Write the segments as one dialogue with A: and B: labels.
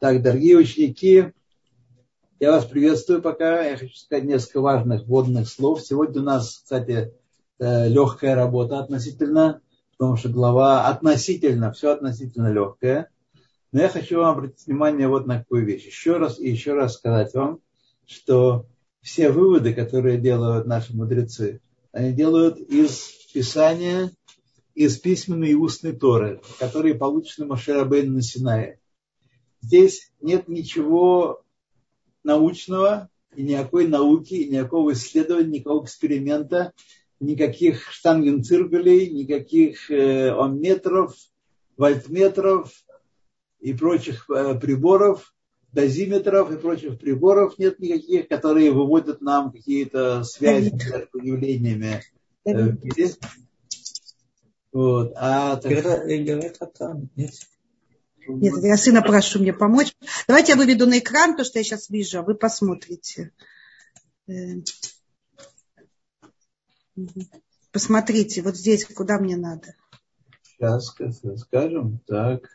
A: Так, дорогие ученики, я вас приветствую пока. Я хочу сказать несколько важных вводных слов. Сегодня у нас, кстати, э, легкая работа относительно, потому что глава относительно, все относительно легкое. Но я хочу вам обратить внимание вот на какую вещь. Еще раз и еще раз сказать вам, что все выводы, которые делают наши мудрецы, они делают из Писания, из письменной и устной Торы, которые получены Маширабейн на Синае. Здесь нет ничего научного, и никакой науки, и никакого исследования, никакого эксперимента, никаких штангенциркулей, никаких э, омметров, вольтметров и прочих э, приборов, дозиметров и прочих приборов нет никаких, которые выводят нам какие-то связи между явлениями э, Вот. А.
B: Нет, я сына прошу мне помочь. Давайте я выведу на экран то, что я сейчас вижу, а вы посмотрите. Э, посмотрите, вот здесь, куда мне надо.
A: Сейчас скажем. Так.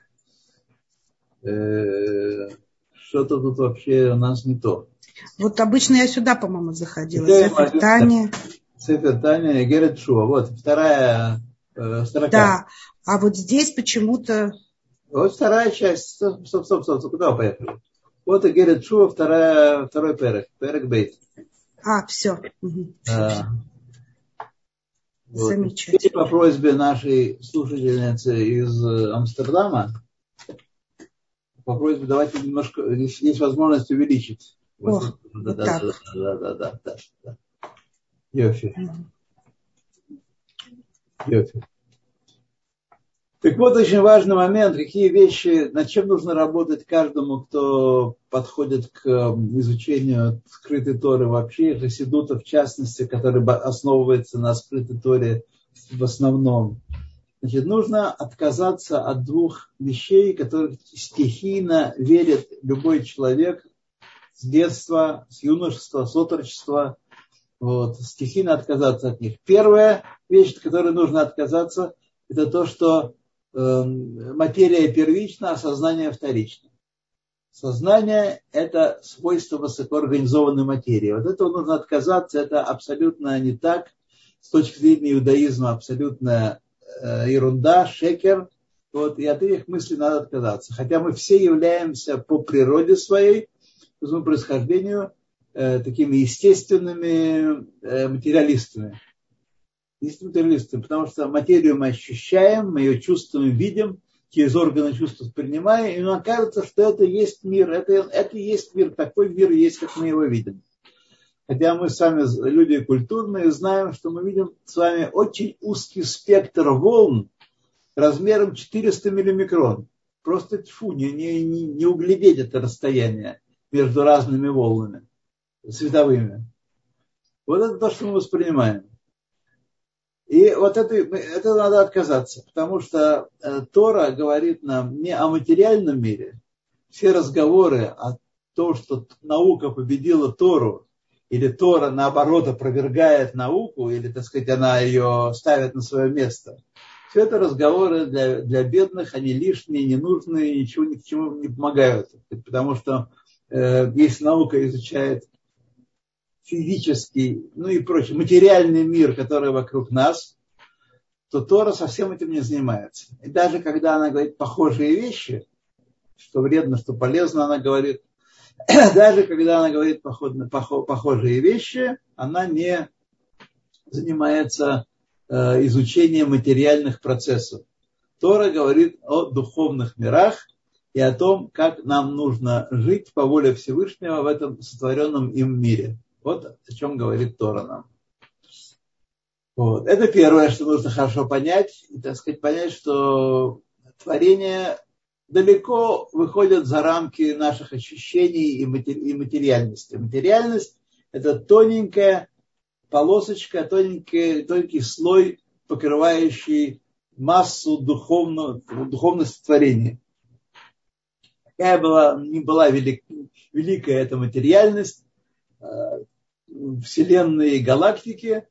A: Э, что-то тут вообще у нас не то.
B: Вот обычно я сюда, по-моему, заходила. Цифр Таня.
A: Цифр Таня и Герет Шуа. Вот вторая э, строка.
B: Да, а вот здесь почему-то
A: вот вторая часть. Стоп, стоп, стоп, стоп. Куда вы поехали? Вот и Герет Шува, вторая, второй перек. Перек Бейт.
B: А, все.
A: А, вот. Замечательно. И по просьбе нашей слушательницы из э, Амстердама, по просьбе давайте немножко, есть, есть возможность увеличить.
B: О, вот, да, вот
A: да, так. да, да, да, да, да. Йофи. Йофи. Так вот, очень важный момент, какие вещи, над чем нужно работать каждому, кто подходит к изучению скрытой Торы вообще, Хасидута в частности, который основывается на скрытой Торе в основном. Значит, нужно отказаться от двух вещей, которые стихийно верит любой человек с детства, с юношества, с отрочества. Вот, стихийно отказаться от них. Первая вещь, от которой нужно отказаться, это то, что Эм, материя первична, а сознание вторично. Сознание – это свойство высокоорганизованной материи. Вот этого нужно отказаться, это абсолютно не так. С точки зрения иудаизма абсолютно э, ерунда, шекер. Вот, и от этих мыслей надо отказаться. Хотя мы все являемся по природе своей, по своему происхождению, э, такими естественными э, материалистами есть материалисты, потому что материю мы ощущаем, мы ее чувствуем, видим, через органы чувств принимаем, и нам кажется, что это есть мир, это, это есть мир, такой мир есть, как мы его видим. Хотя мы сами люди культурные, знаем, что мы видим с вами очень узкий спектр волн размером 400 миллимикрон. Просто тьфу, не, не, не углядеть это расстояние между разными волнами световыми. Вот это то, что мы воспринимаем. И вот это, это надо отказаться, потому что э, Тора говорит нам не о материальном мире. Все разговоры о том, что наука победила Тору, или Тора, наоборот, опровергает науку, или, так сказать, она ее ставит на свое место. Все это разговоры для, для бедных, они лишние, ненужные, ничего ни к чему не помогают. Потому что э, если наука изучает физический, ну и прочее, материальный мир, который вокруг нас, то Тора совсем этим не занимается. И даже когда она говорит похожие вещи, что вредно, что полезно, она говорит, даже когда она говорит похожие вещи, она не занимается э, изучением материальных процессов. Тора говорит о духовных мирах и о том, как нам нужно жить по воле Всевышнего в этом сотворенном им мире. Вот о чем говорит Тора нам. Вот. Это первое, что нужно хорошо понять. И, так сказать, понять, что творение далеко выходит за рамки наших ощущений и материальности. Материальность – это тоненькая полосочка, тоненький, тоненький слой, покрывающий массу духовного, духовности творения. Какая была, не была велик, великая эта материальность, Вселенной и галактики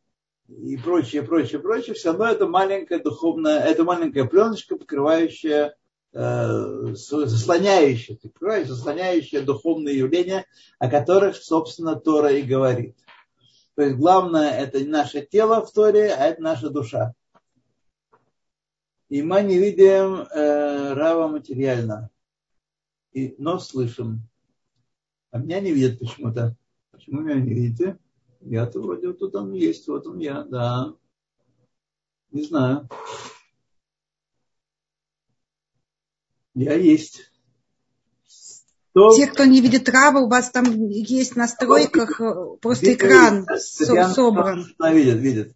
A: и прочее, прочее, прочее, все равно это маленькая духовная, это маленькая пленочка, покрывающая э, заслоняющее, ты заслоняющее духовные явления, о которых, собственно, Тора и говорит. То есть главное это не наше тело в Торе, а это наша душа. И мы не видим э, Рава материально, и, но слышим. А меня не видят почему-то. Почему меня не видите? Я-то вроде вот тут он есть, вот он я, да. Не знаю. Я есть.
B: То... Те, кто не видит Рава, у вас там есть в настройках э, просто видит, экран собран.
A: Видит, видит.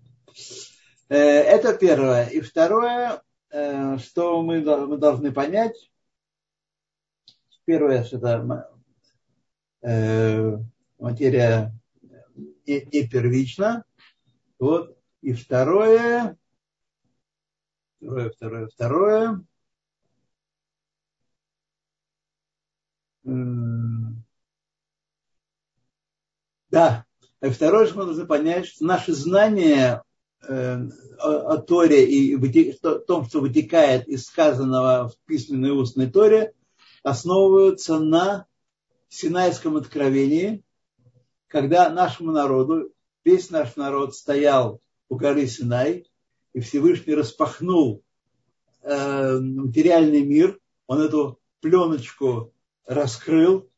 A: Э, это первое. И второе, э, что мы, мы должны понять. Первое, что это материя не, не первична. Вот. И второе, второе, второе, второе. Да, второе, что должны понять, что наши знания э, о Торе и о том, что вытекает из сказанного в письменной и устной Торе, основываются на Синайском откровении, когда нашему народу, весь наш народ стоял у горы Синай, и Всевышний распахнул э, материальный мир, он эту пленочку раскрыл,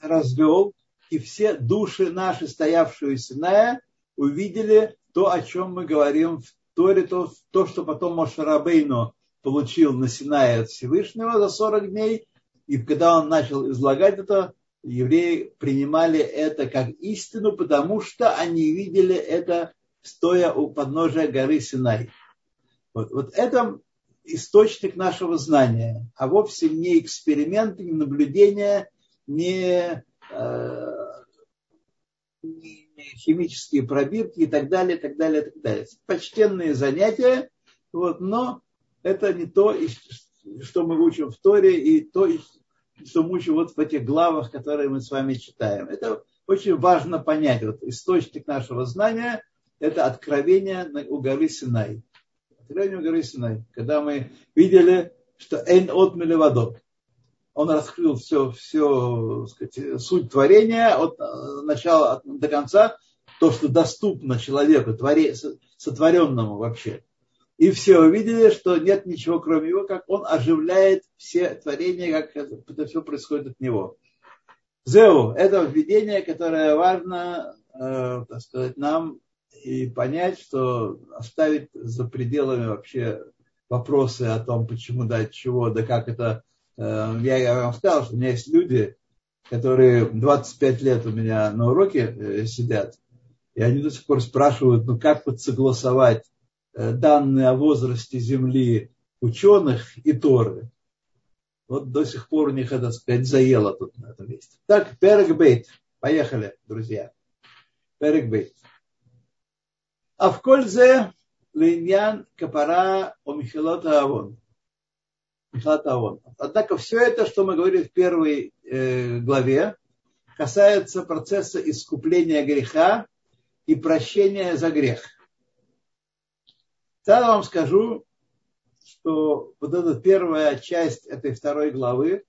A: развел, и все души наши, стоявшие у Синая, увидели то, о чем мы говорим в Торе, то, то что потом Мошарабейну получил на Синае от Всевышнего за 40 дней, и когда он начал излагать это, евреи принимали это как истину, потому что они видели это, стоя у подножия горы Синай. Вот, вот это источник нашего знания, а вовсе не эксперименты, не наблюдения, не, э, не химические пробирки и так далее, так далее, так далее. Почтенные занятия, вот, но это не то, что мы учим в Торе, и то, что мы учим вот в этих главах, которые мы с вами читаем. Это очень важно понять. Вот источник нашего знания – это откровение у горы Синай. Откровение у горы Синай. Когда мы видели, что «эн от мелевадот». Он раскрыл все, все сказать, суть творения от э, начала до конца, то, что доступно человеку, творе, сотворенному вообще. И все увидели, что нет ничего, кроме его, как он оживляет все творения, как это все происходит от него. Зеу – это введение, которое важно, э, так сказать, нам и понять, что оставить за пределами вообще вопросы о том, почему, да, чего, да как это. Э, я вам сказал, что у меня есть люди, которые 25 лет у меня на уроке э, сидят, и они до сих пор спрашивают, ну как вот согласовать данные о возрасте Земли ученых и Торы. Вот до сих пор у них, это сказать, заело тут на этом месте. Так, Перекбейт. Поехали, друзья. Перекбейт. А в кользе линьян капара о Михилота Авон. Михилота Авон. Однако все это, что мы говорили в первой э, главе, касается процесса искупления греха и прощения за грех. Тогда вам скажу, что вот эта первая часть этой второй главы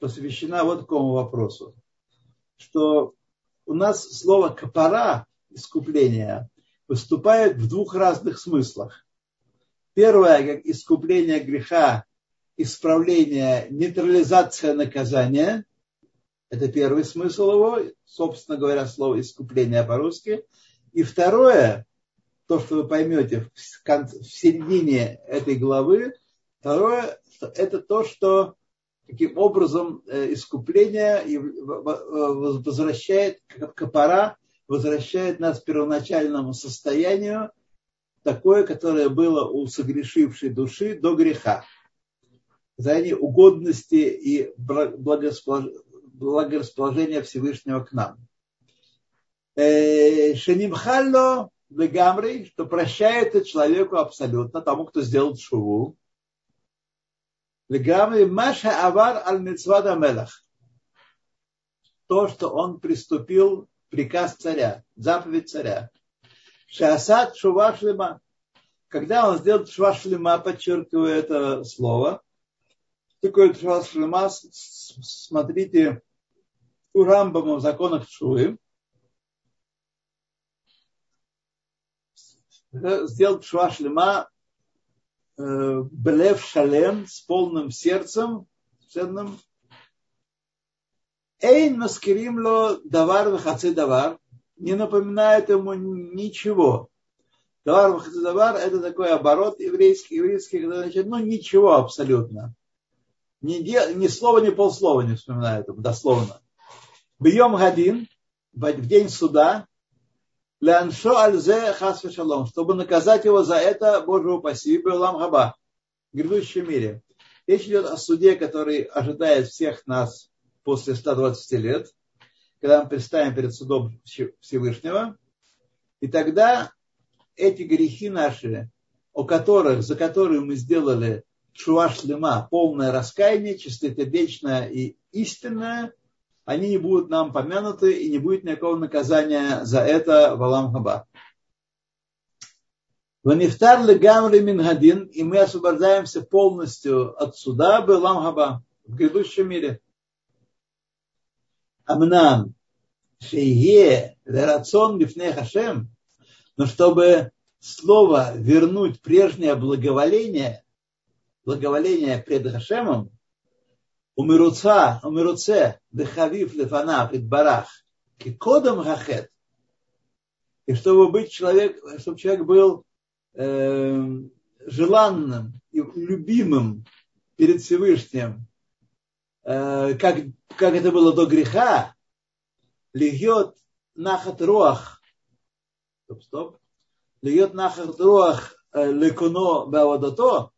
A: посвящена вот такому вопросу, что у нас слово «капара» искупление выступает в двух разных смыслах. Первое, как искупление греха, исправление, нейтрализация наказания. Это первый смысл его, собственно говоря, слово искупление по-русски. И второе, то, что вы поймете в, конце, в середине этой главы. Второе, это то, что таким образом э, искупление возвращает, капара возвращает нас к первоначальному состоянию, такое, которое было у согрешившей души до греха. Состояние угодности и благорасположения Всевышнего к нам. Э, Шенимхалло Легамри, что прощает человеку абсолютно, тому, кто сделал шуву. Легамри Маша Авар аль Мицвада Мелах. То, что он приступил, приказ царя, заповедь царя. Шасад Шува Шлема. Когда он сделал Шува Шлема, подчеркиваю это слово, такое Тшуват Шлема, смотрите у Рамбама в законах Чувы. Сделал Тшува Шлема э, Блев Шалем с полным сердцем, ценным. Эйн маскирим ло давар вахаци давар. Не напоминает ему ничего. Давар вахаци давар это такой оборот еврейский, еврейский, когда значит, ну ничего абсолютно ни, де, ни слова, ни полслова не вспоминает ему, дословно. Бьем гадин, в день суда, ляншо альзе хас шалом, чтобы наказать его за это, Боже упаси, Белам Хаба, в грядущем мире. Речь идет о суде, который ожидает всех нас после 120 лет, когда мы предстанем перед судом Всевышнего. И тогда эти грехи наши, о которых, за которые мы сделали Шуаш Лема, полное раскаяние, чистотебечное и истинное, они не будут нам помянуты и не будет никакого наказания за это в Алам Хаба. Ванифтар легамри мингадин, и мы освобождаемся полностью от суда в Алам Хаба, в грядущем мире. Амнам, шее, верацон бифне хашем, но чтобы слово вернуть прежнее благоволение – благоволение пред Хашемом, умируца, умируце, дехавив лефана, пред барах, кодом хахет, и чтобы быть человек, чтобы человек был э, желанным и любимым перед Всевышним, э, как, как это было до греха, льет нахат руах, стоп, стоп, льет нахат руах э, лекуно бавадото,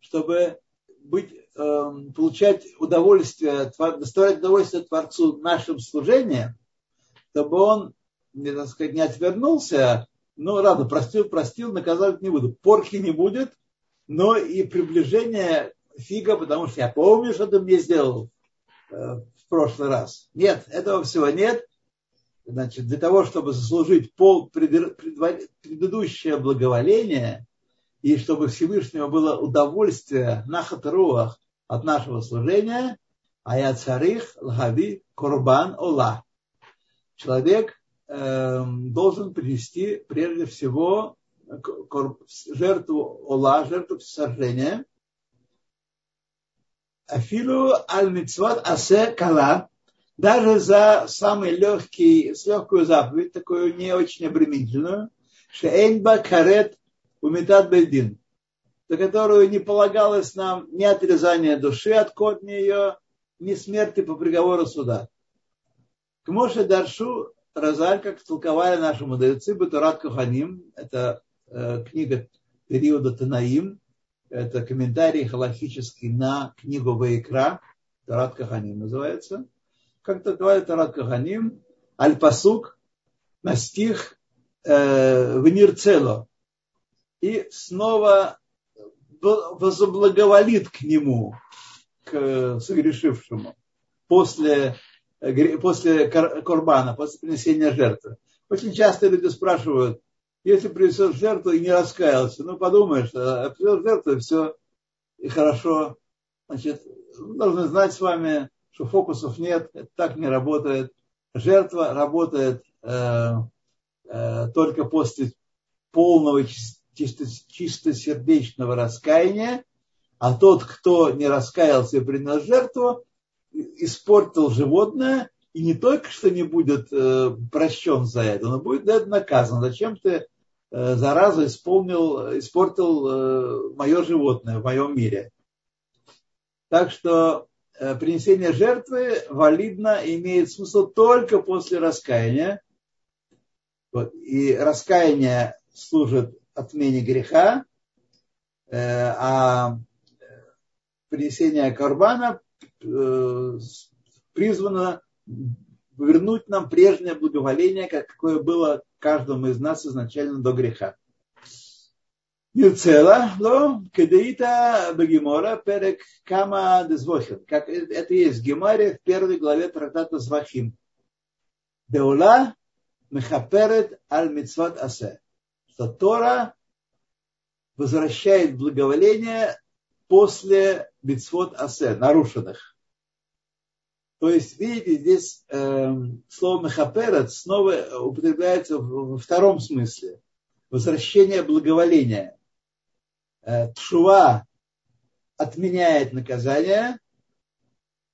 A: чтобы быть, получать удовольствие, доставлять удовольствие Творцу нашим служением, чтобы он, не, так сказать, не отвернулся, ну, ладно, простил, простил, наказать не буду. Порки не будет, но и приближение фига, потому что я помню, что ты мне сделал э, в прошлый раз. Нет, этого всего нет. Значит, для того, чтобы заслужить пол, предыдущее благоволение, и чтобы Всевышнего было удовольствие на хатруах от нашего служения, а я царих лхави корбан ола. Человек э, должен принести прежде всего жертву ола, жертву сожжения. Афилу аль мицват асе кала, даже за самый легкий, с легкую заповедь, такую не очень обременительную, шеэньба карет Умитат Бейдин, за которую не полагалось нам ни отрезание души от корня ее, ни смерти по приговору суда. К Моше Даршу Разаль, как толковали наши мудрецы, Батурат Куханим, это э, книга периода Танаим, это комментарий халахический на книгу Ваикра, Тарат Каханим называется. Как толковали Тарат Каханим, Аль-Пасук на стих э, Венирцело, и снова возоблаговолит к нему, к согрешившему, после, после Корбана, после принесения жертвы. Очень часто люди спрашивают, если принесешь жертву и не раскаялся, ну подумаешь, а принес жертву и все, и хорошо. Значит, должны знать с вами, что фокусов нет, это так не работает. Жертва работает э, э, только после полного чисто, чистосердечного раскаяния, а тот, кто не раскаялся и принес жертву, испортил животное, и не только что не будет э, прощен за это, но будет это наказан. Зачем ты э, заразу исполнил, испортил э, мое животное в моем мире? Так что э, принесение жертвы валидно имеет смысл только после раскаяния. Вот. И раскаяние служит отмене греха, э, а принесение карбана э, призвано вернуть нам прежнее благоволение, какое было каждому из нас изначально до греха. Нирцела, но кедеита бегемора перек кама дезвохин. Как это есть в Гемаре в первой главе трактата Звахим. Деула мехаперет аль мицват асе что Тора возвращает благоволение после бицвот асе, нарушенных. То есть, видите, здесь э, слово мехаперет снова употребляется во втором смысле. Возвращение благоволения. Э, тшува отменяет наказание,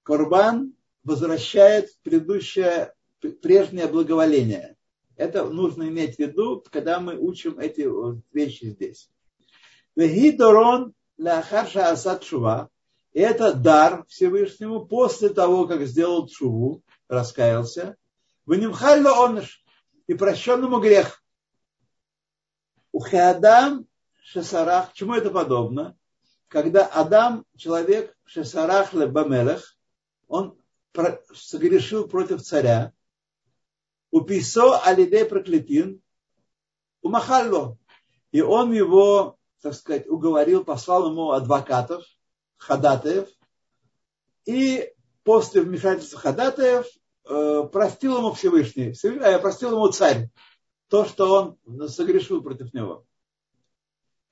A: Корбан возвращает предыдущее, прежнее благоволение. Это нужно иметь в виду, когда мы учим эти вещи здесь. Вегидорон ляхарша асад шува. Это дар Всевышнему после того, как сделал чуву, раскаялся. Ванимхалло оныш и прощенному грех. У Хеадам Шесарах, чему это подобно? Когда Адам, человек Шесарах Лебамелех, он согрешил против царя, Уписо алидей проклятин, умахалло. И он его, так сказать, уговорил, послал ему адвокатов, ходатаев, и после вмешательства ходатаев э, простил ему Всевышний, э, простил ему царь то, что он согрешил против него.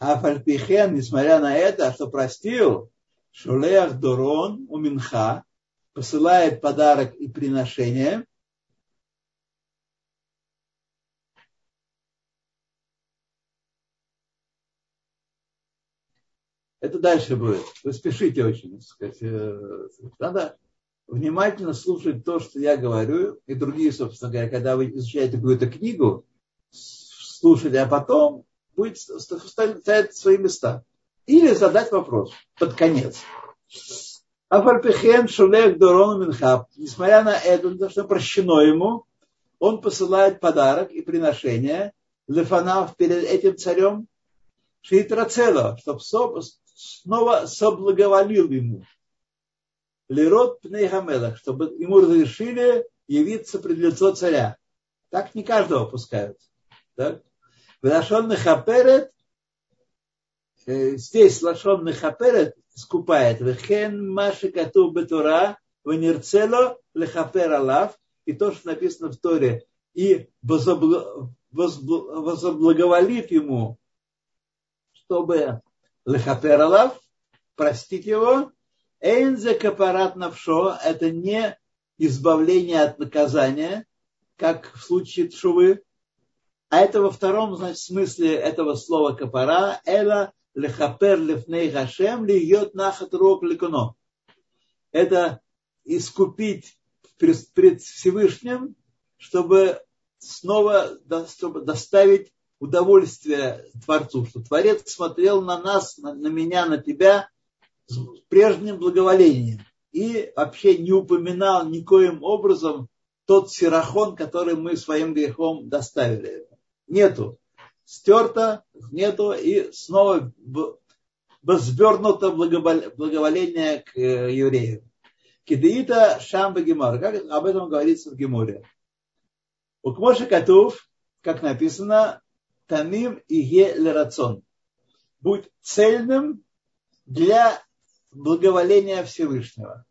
A: А Фальпихен, несмотря на это, что простил, Шулех Дорон у Минха посылает подарок и приношение – Это дальше будет. Вы спешите очень. Сказать. Э, надо внимательно слушать то, что я говорю, и другие, собственно говоря, когда вы изучаете какую-то книгу, слушать, а потом будет ставить свои места. Или задать вопрос под конец. Афальпихен шулех дорон минхаб. Несмотря на это, то, что прощено ему, он посылает подарок и приношение Лефанав перед этим царем Шиитрацела, чтобы снова соблаговолил ему. Лерот Пнейхамелах, чтобы ему разрешили явиться пред лицо царя. Так не каждого пускают. Так? Лашон Мехаперет, э, здесь Лашон Мехаперет скупает. Вехен Маши Кату Бетура, Венерцело Лехапер Алав, и то, что написано в Торе, и возоблаговолит ему, чтобы лехапералав, простить его, эйнзе капарат навшо, это не избавление от наказания, как в случае тшувы, а это во втором значит, смысле этого слова капара, эла лехапер лефней гашем льет нахат рок ликуно. Это искупить пред Всевышним, чтобы снова чтобы доставить удовольствие Творцу, что Творец смотрел на нас, на, на меня, на тебя с прежним благоволением и вообще не упоминал никоим образом тот сирохон, который мы своим грехом доставили. Нету. Стерто, нету, и снова возвернуто благоволение к э, евреям. Кидеита Шамба Гемор. Как об этом говорится в Геморе. У Кмоши Катув, как написано, тамим и лерацон. Будь цельным для благоволения Всевышнего.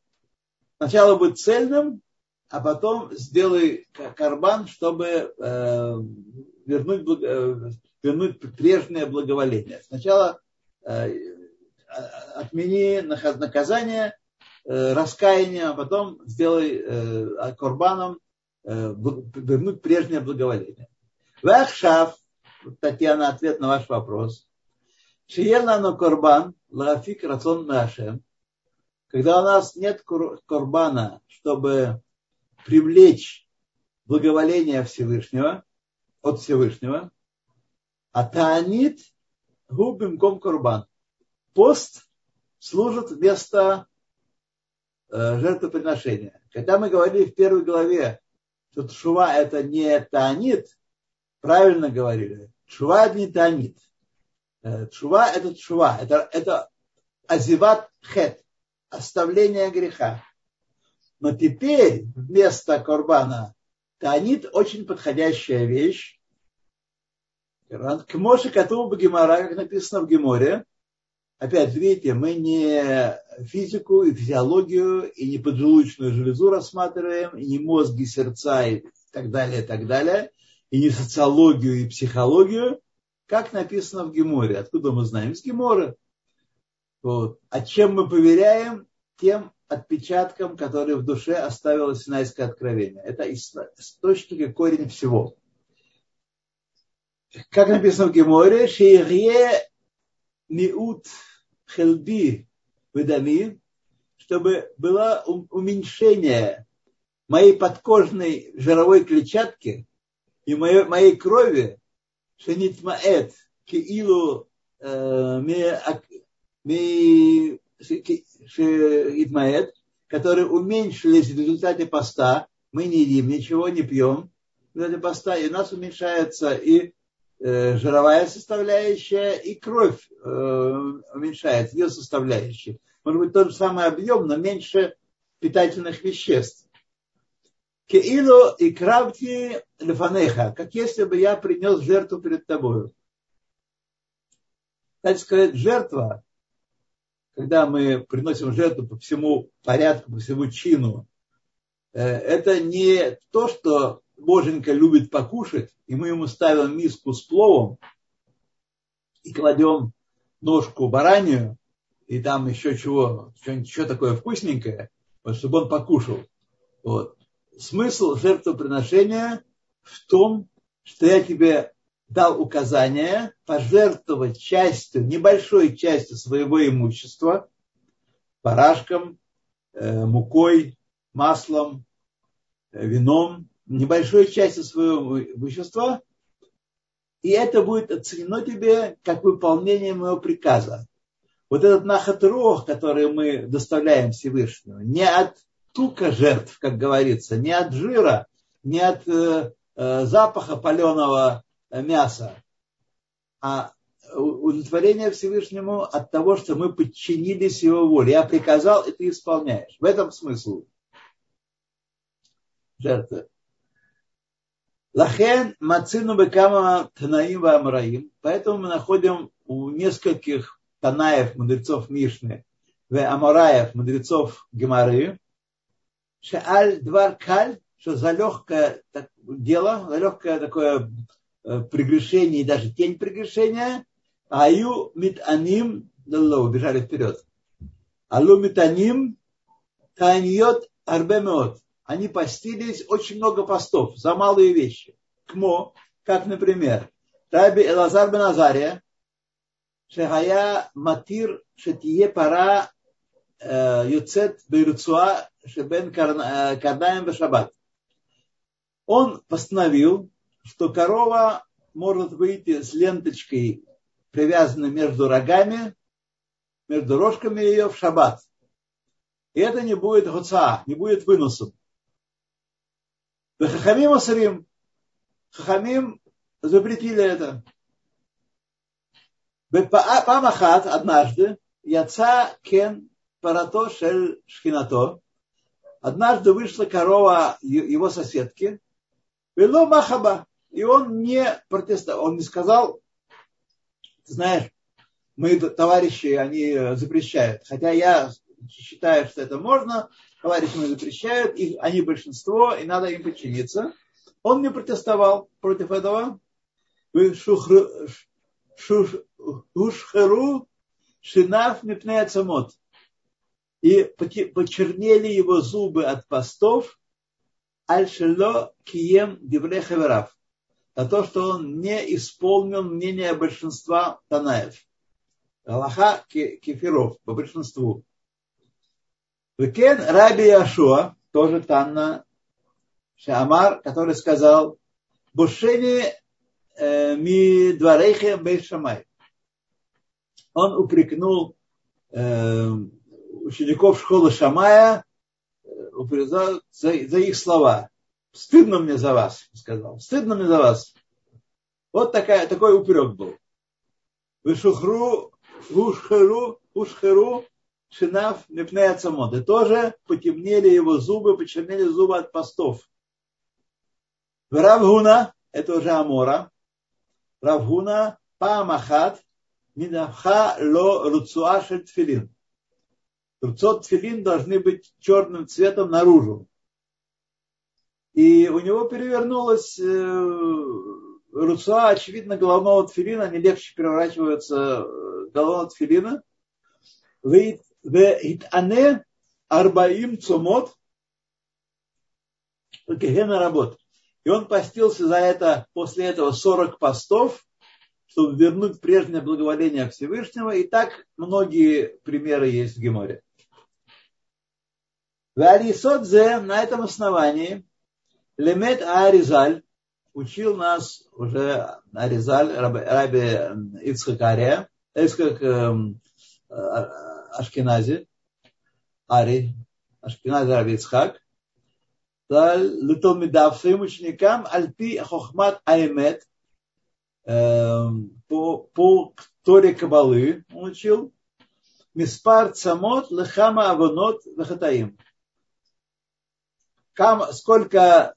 A: Сначала будь цельным, а потом сделай карбан, чтобы э, вернуть, э, вернуть прежнее благоволение. Сначала э, отмени наказание, раскаяние, а потом сделай корбаном, вернуть прежнее благоволение. Вахшав Татьяна, ответ на ваш вопрос. Шиелану корбан, лафик рацион нашем. Когда у нас нет корбана, чтобы привлечь благоволение Всевышнего, от Всевышнего, а таанит губим ком корбан. Пост служит вместо э, жертвоприношения. Когда мы говорили в первой главе, что шува это не таанит, правильно говорили. Чува не танит. Э, чува это чува. Это, это азиват хет. Оставление греха. Но теперь вместо корбана танит очень подходящая вещь. К Моше Кату Гемора, как написано в Геморе, опять видите, мы не физику и физиологию, и не поджелудочную железу рассматриваем, и не мозги, сердца и так далее, и так далее и не социологию и психологию, как написано в Геморе. Откуда мы знаем? Из Гемора. Вот. А чем мы поверяем? Тем отпечатком, который в душе оставило Синайское откровение. Это источник и корень всего. Как написано в Геморе, Шейрье Миут Хелби Выдами, чтобы было уменьшение моей подкожной жировой клетчатки и моей, моей крови, шенитмаэт, киилу э, ми Итмаэт, которые уменьшились в результате поста. Мы не едим ничего, не пьем в результате поста, и у нас уменьшается и э, жировая составляющая, и кровь э, уменьшается, ее составляющая. Может быть, тот же самый объем, но меньше питательных веществ. Кеило и кравти лефанеха, как если бы я принес жертву перед тобой. Так сказать, жертва когда мы приносим жертву по всему порядку, по всему чину, э, это не то, что Боженька любит покушать, и мы ему ставим миску с пловом и кладем ножку баранию, и там еще чего, еще такое вкусненькое, чтобы он покушал. Вот. Смысл жертвоприношения в том, что я тебе дал указание пожертвовать частью, небольшой частью своего имущества, барашком, э, мукой, маслом, э, вином, небольшой частью своего имущества, и это будет оценено тебе как выполнение моего приказа. Вот этот нахатрох, который мы доставляем Всевышнему, не от тука жертв, как говорится, не от жира, не от э, э запаха паленого мяса, а удовлетворение Всевышнему от того, что мы подчинились его воле. Я приказал, и ты исполняешь. В этом смысл жертвы. Лахен мацину бекама танаим амраим. Поэтому мы находим у нескольких танаев, мудрецов Мишны, амараев, мудрецов Гемары, шеаль двар каль, что за легкое дело, за легкое такое Э, прегрешение и даже тень прегрешения, аю митаним, убежали вперед. Алу митаним таньот арбемеот. Они постились очень много постов за малые вещи. Кмо, как, например, Раби Элазар бен Азария, Шехая Матир Шетие Пара Юцет Бейруцуа Шебен э, Кардаем Бешабат. Он постановил, что корова может выйти с ленточкой, привязанной между рогами, между рожками ее в шаббат. И это не будет гоца, не будет выносом. Хахамим Асарим. Хахамим запретили это. Памахат однажды яца кен парато шель шхинато. Однажды вышла корова его соседки. Вело махаба. И он не протестовал, он не сказал, ты знаешь, мы товарищи, они запрещают. Хотя я считаю, что это можно, товарищи мы запрещают, их, они большинство, и надо им подчиниться. Он не протестовал против этого. Ушхеру шинав мипнеяцамот. И почернели его зубы от постов, аль-шело кием дивлехеверав за то, что он не исполнил мнение большинства Танаев. Аллаха кефиров по большинству. Векен Раби Яшуа, тоже Танна Шамар, который сказал, Бушени э, ми дварейхе бейшамай. Он упрекнул э, учеников школы Шамая э, за, за их слова. Стыдно мне за вас, сказал. Стыдно мне за вас. Вот такая, такой упрек был. Вышухру, ушхеру, ушхеру, шинав непнея цамот. И тоже потемнели его зубы, почернели зубы от постов. Равгуна, это уже Амора. Равгуна, памахат, минавха ло руцуа тфилин. Руцот тфилин должны быть черным цветом наружу. И у него перевернулась э, руца, очевидно, головного тфилина, они легче переворачиваются э, головного тфилина. Вейтане арбаим цумот Кегена работ. И он постился за это, после этого 40 постов, чтобы вернуть прежнее благоволение Всевышнего. И так многие примеры есть в Геморе. Варисодзе на этом основании Лемет Аризаль учил нас уже Аризаль, Раби Ицхакария, Ицхак эм, э, Ашкинази, Ари, Ашкинази Раби Ицхак, Литомидав своим ученикам Альпи Хохмат Аймет эм, по, Торе Кабалы он учил. Миспар Цамот Лехама Аванот Лехатаим. Сколько,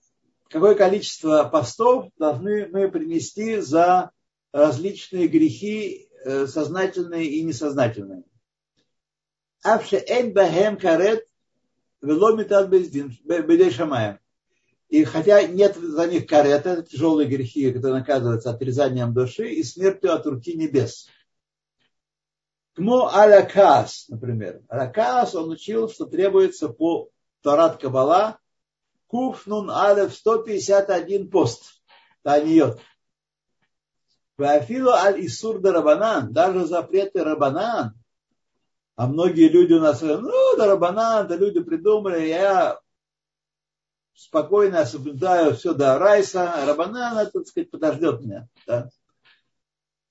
A: какое количество постов должны мы принести за различные грехи, сознательные и несознательные. Шамаем. И хотя нет за них карета, тяжелые грехи, которые наказываются отрезанием души и смертью от руки небес. Кмо алякас, например. Алякас он учил, что требуется по Тарат Кабала Куфнун Алев 151 пост. Таниот. Вафилу аль Исур Рабанан, даже запреты Рабанан, а многие люди у нас говорят, ну, да Рабанан, да люди придумали, я спокойно соблюдаю все до Райса, Рабанан, так сказать, подождет меня. Да?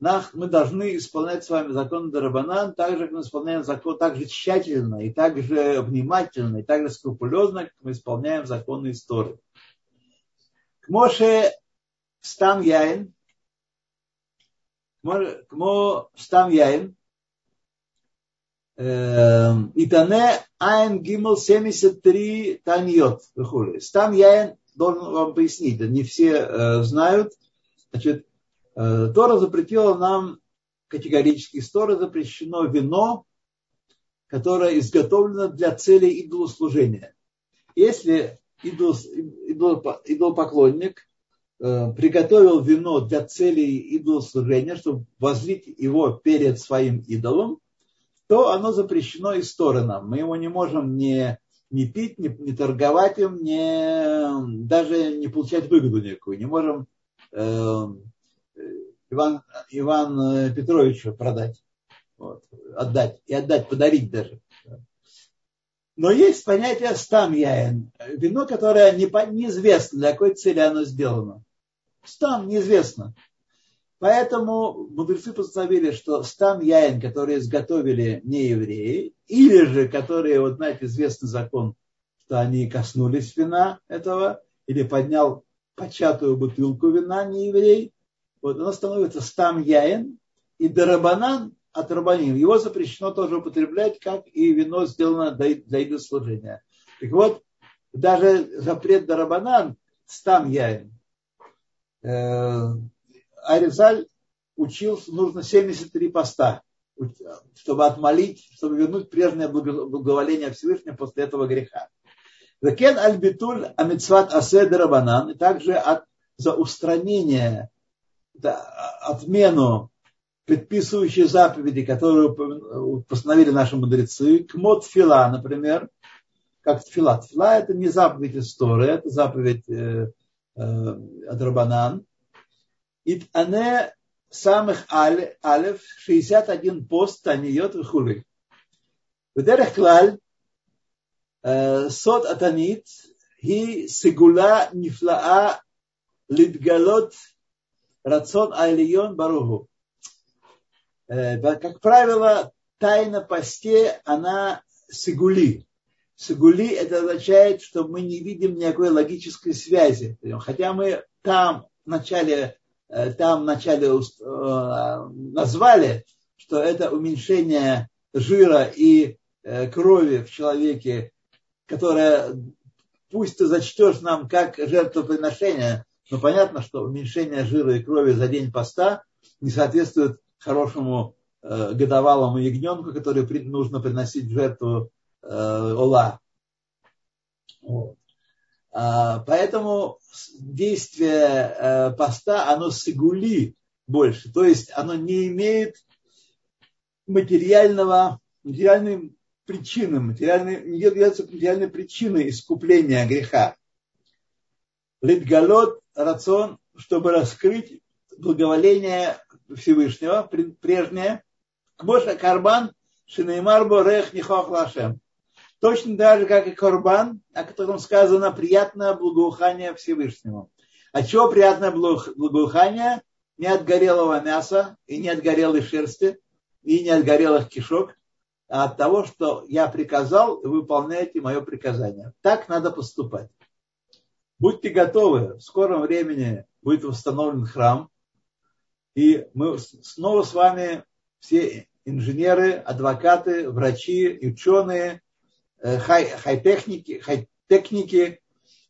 A: Мы должны исполнять с вами закон Дарабанан так же, как мы исполняем закон, так же тщательно, и так же внимательно, и так же скрупулезно, как мы исполняем законы истории. К Моше Стам Яин, כמו סתם יין, Итане Айн Гимл 73 Таньот וכולי. Стам Яин должен вам пояснить, не все э, знают. Значит, э, Тора запретила нам категорически, Тора запрещено вино, которое изготовлено для целей идолослужения. Если идол, идол, идолопоклонник э, приготовил вино для целей идолослужения, чтобы возлить его перед своим идолом, то оно запрещено из стороны. Мы его не можем не, не пить, не, не торговать им, не, даже не получать выгоду никакую. Не можем э, Иван, Иван Петровичу продать, вот, отдать, и отдать, подарить даже. Но есть понятие стам яин, вино, которое не, неизвестно, для какой цели оно сделано. Стам неизвестно. Поэтому мудрецы постановили, что стан яин, которые изготовили не евреи, или же которые, вот знаете, известный закон, что они коснулись вина этого, или поднял початую бутылку вина не еврей, вот оно становится стам яин, и дарабанан от рабаним. Его запрещено тоже употреблять, как и вино сделано для идослужения. Так вот, даже запрет дарабанан, стам яин, э, Аризаль учил, нужно 73 поста, чтобы отмолить, чтобы вернуть прежнее благоволение Всевышнего после этого греха. Закен аль-битуль амитсват асед рабанан, и также от, за устранение, отмену предписывающие заповеди, которые постановили наши мудрецы, к мод фила, например, как тфила. Тфила – это не заповедь истории, это заповедь э, э, от Рабанан. И ане самых алев 61 пост таниот в Ведерах клаль э, сот атанит и сигула нифлаа литгалот рацион айлион баругу. Э, как правило, тайна посте, она сигули. Сигули это означает, что мы не видим никакой логической связи. Хотя мы там в начале, э, там в начале э, назвали, что это уменьшение жира и крови в человеке, которое пусть ты зачтешь нам как жертвоприношение, но понятно, что уменьшение жира и крови за день поста не соответствует хорошему годовалому ягненку, который нужно приносить в жертву Ола. Вот. А, поэтому действие э, поста, оно сигули больше, то есть оно не имеет материального материальным причинам, материальной, не являются материальной причиной искупления греха. Литгалот рацион, чтобы раскрыть благоволение Всевышнего, прежнее, Кмоша Карбан, Шинеймар Борех Нихох Лашем. Точно так же, как и Корбан, о котором сказано приятное благоухание Всевышнему. От чего приятное благоухание? Не от горелого мяса и не от горелой шерсти и не от горелых кишок, а от того, что я приказал, и выполняете мое приказание. Так надо поступать. Будьте готовы, в скором времени будет восстановлен храм, и мы снова с вами все инженеры, адвокаты, врачи, ученые, э, хай, хай-техники, хай-техники,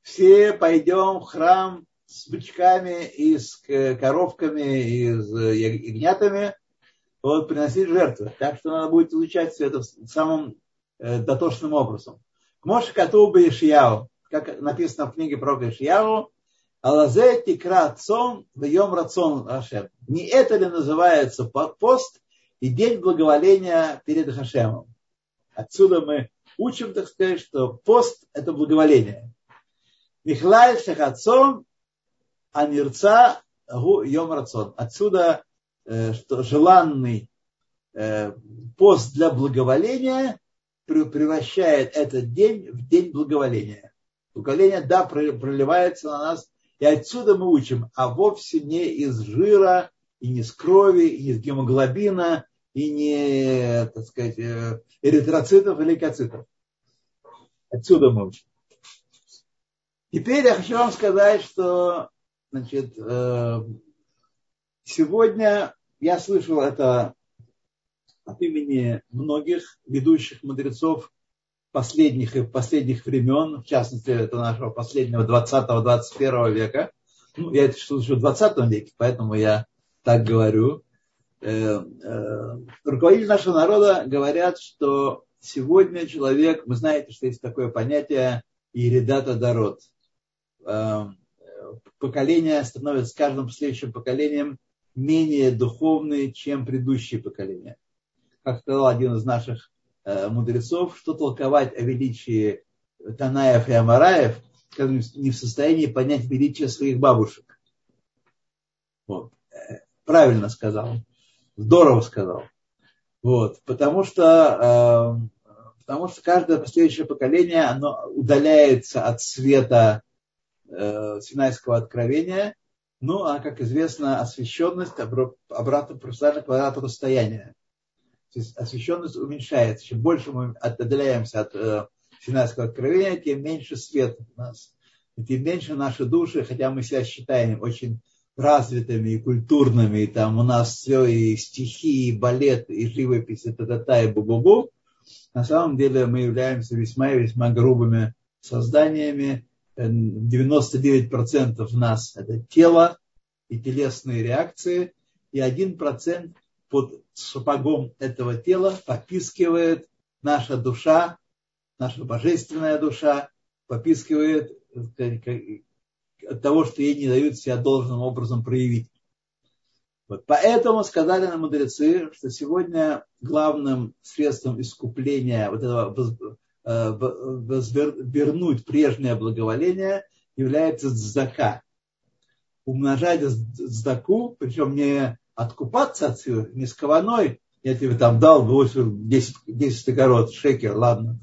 A: все пойдем в храм с бычками и с коровками и с ягнятами, вот, приносить жертвы. Так что надо будет изучать все это самым э, дотошным образом. К Моше Катуба Ишияу, как написано в книге про Ишияу, Алазе тикра цон вьем рацион Хашем. Не это ли называется пост и день благоволения перед Хашемом? Отсюда мы учим, так сказать, что пост – это благоволение. Михлай шахацон анирца гу йом рацион. Отсюда, э, что желанный э, пост для благоволения превращает этот день в день благоволения. Благоволение, да, проливается на нас и отсюда мы учим, а вовсе не из жира, и не из крови, и не из гемоглобина, и не, так сказать, э, эритроцитов или лейкоцитов. Отсюда мы учим. Теперь я хочу вам сказать, что значит, э, сегодня я слышал это от имени многих ведущих мудрецов последних и последних времен, в частности, это нашего последнего 20-21 века. Ну, я это слышу в 20 веке, поэтому я так говорю. Э, э, руководители нашего народа говорят, что сегодня человек, вы знаете, что есть такое понятие иридата дарот. Э, поколение становится с каждым следующим поколением менее духовные, чем предыдущие поколения. Как сказал один из наших мудрецов, что толковать о величии Танаев и Амараев, которые не в состоянии понять величие своих бабушек. Вот. Э, правильно сказал. Здорово сказал. Вот. Потому что, э, потому что каждое последующее поколение оно удаляется от света Синайского откровения. Ну, а, как известно, освещенность обратно пропорциональна квадрату расстояния. Освещенность уменьшается. Чем больше мы отдаляемся от э, Синайского откровения, тем меньше свет у нас. И тем меньше наши души, хотя мы себя считаем очень развитыми и культурными, и там у нас все и стихи, и балет, и живопись, и та-та-та, и бу-бу-бу, на самом деле мы являемся весьма и весьма грубыми созданиями. 99% в нас это тело и телесные реакции, и 1% под сапогом этого тела попискивает наша душа, наша божественная душа, попискивает от того, что ей не дают себя должным образом проявить. Вот. Поэтому сказали нам мудрецы, что сегодня главным средством искупления вот этого э, вернуть прежнее благоволение является дзака. Умножать дзаку, причем не откупаться отсюда, не с кованой, я тебе там дал 10, 10 огород, шекер, ладно,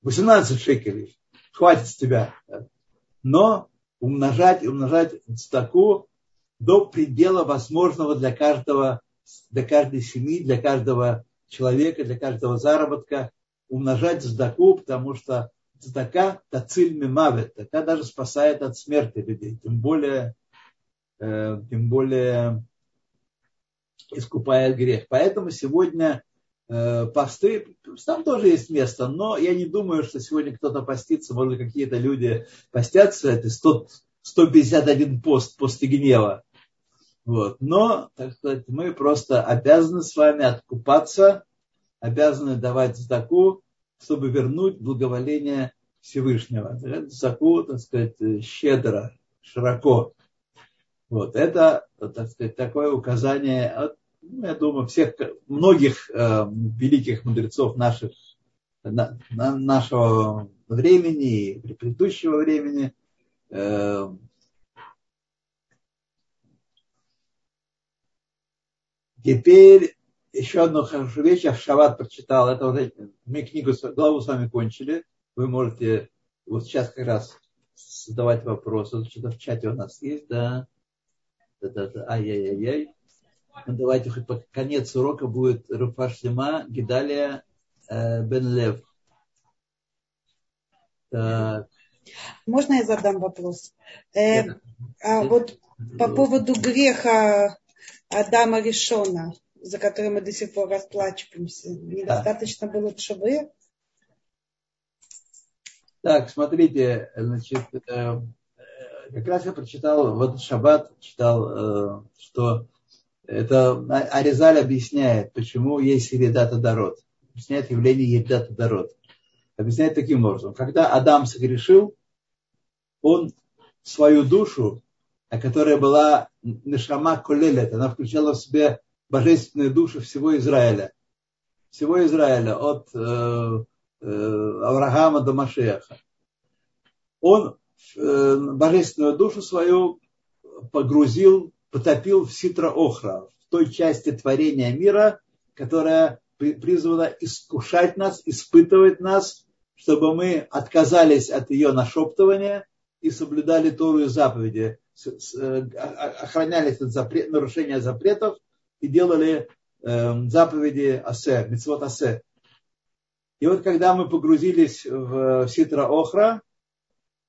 A: 18 шекелей, хватит с тебя. Но умножать, умножать стаку до предела возможного для каждого, для каждой семьи, для каждого человека, для каждого заработка, умножать сдаку, потому что сдака тациль мимавет, такая даже спасает от смерти людей, тем более, э, тем более искупает грех. Поэтому сегодня э, посты, там тоже есть место, но я не думаю, что сегодня кто-то постится, может какие-то люди постятся, это 100, 151 пост после гнева. Вот. Но, так сказать, мы просто обязаны с вами откупаться, обязаны давать заку, чтобы вернуть благоволение Всевышнего. Заку, так сказать, щедро, широко. Вот это, так сказать, такое указание от ну, я думаю, всех, многих э, великих мудрецов наших, на, на, нашего времени и предыдущего времени. Э, теперь еще одну хорошую вещь я в Шават прочитал. Это уже мы книгу, главу с вами кончили. Вы можете вот сейчас как раз задавать вопросы. Что-то в чате у нас есть, да? Ай-яй-яй-яй. Ну, давайте хоть под конец урока будет Лима, Гидалия э, Бен Лев.
B: Так. Можно я задам вопрос? Э, а вот по поводу греха Адама Решона, за который мы до сих пор расплачиваемся, недостаточно да. было шабы?
A: Так, смотрите, значит, э, как раз я прочитал, вот Шаббат читал, э, что это Аризаль объясняет, почему есть Ередата Дород. Объясняет явление Ередата Дород. Объясняет таким образом. Когда Адам согрешил, он свою душу, которая была Нешама Колелет, она включала в себя божественную душу всего Израиля. Всего Израиля, от э, э, Авраама до Машеха. Он божественную душу свою погрузил потопил в Ситра Охра, в той части творения мира, которая призвана искушать нас, испытывать нас, чтобы мы отказались от ее нашептывания и соблюдали Тору и заповеди, э, охранялись от запрет, нарушения запретов и делали э, заповеди Асе, Мицвот Асе. И вот когда мы погрузились в Ситра Охра,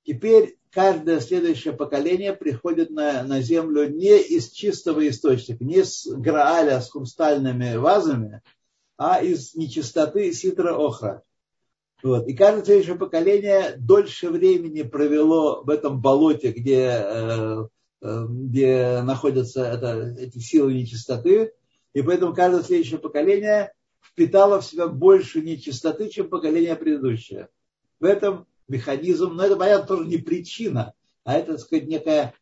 A: теперь каждое следующее поколение приходит на, на землю не из чистого источника, не с Грааля с хрустальными вазами, а из нечистоты ситра охра. Вот. И каждое следующее поколение дольше времени провело в этом болоте, где, э, э, где находятся это, эти силы нечистоты. И поэтому каждое следующее поколение впитало в себя больше нечистоты, чем поколение предыдущее. В этом механизм, но это, понятно, тоже не причина, а это, так сказать, некая,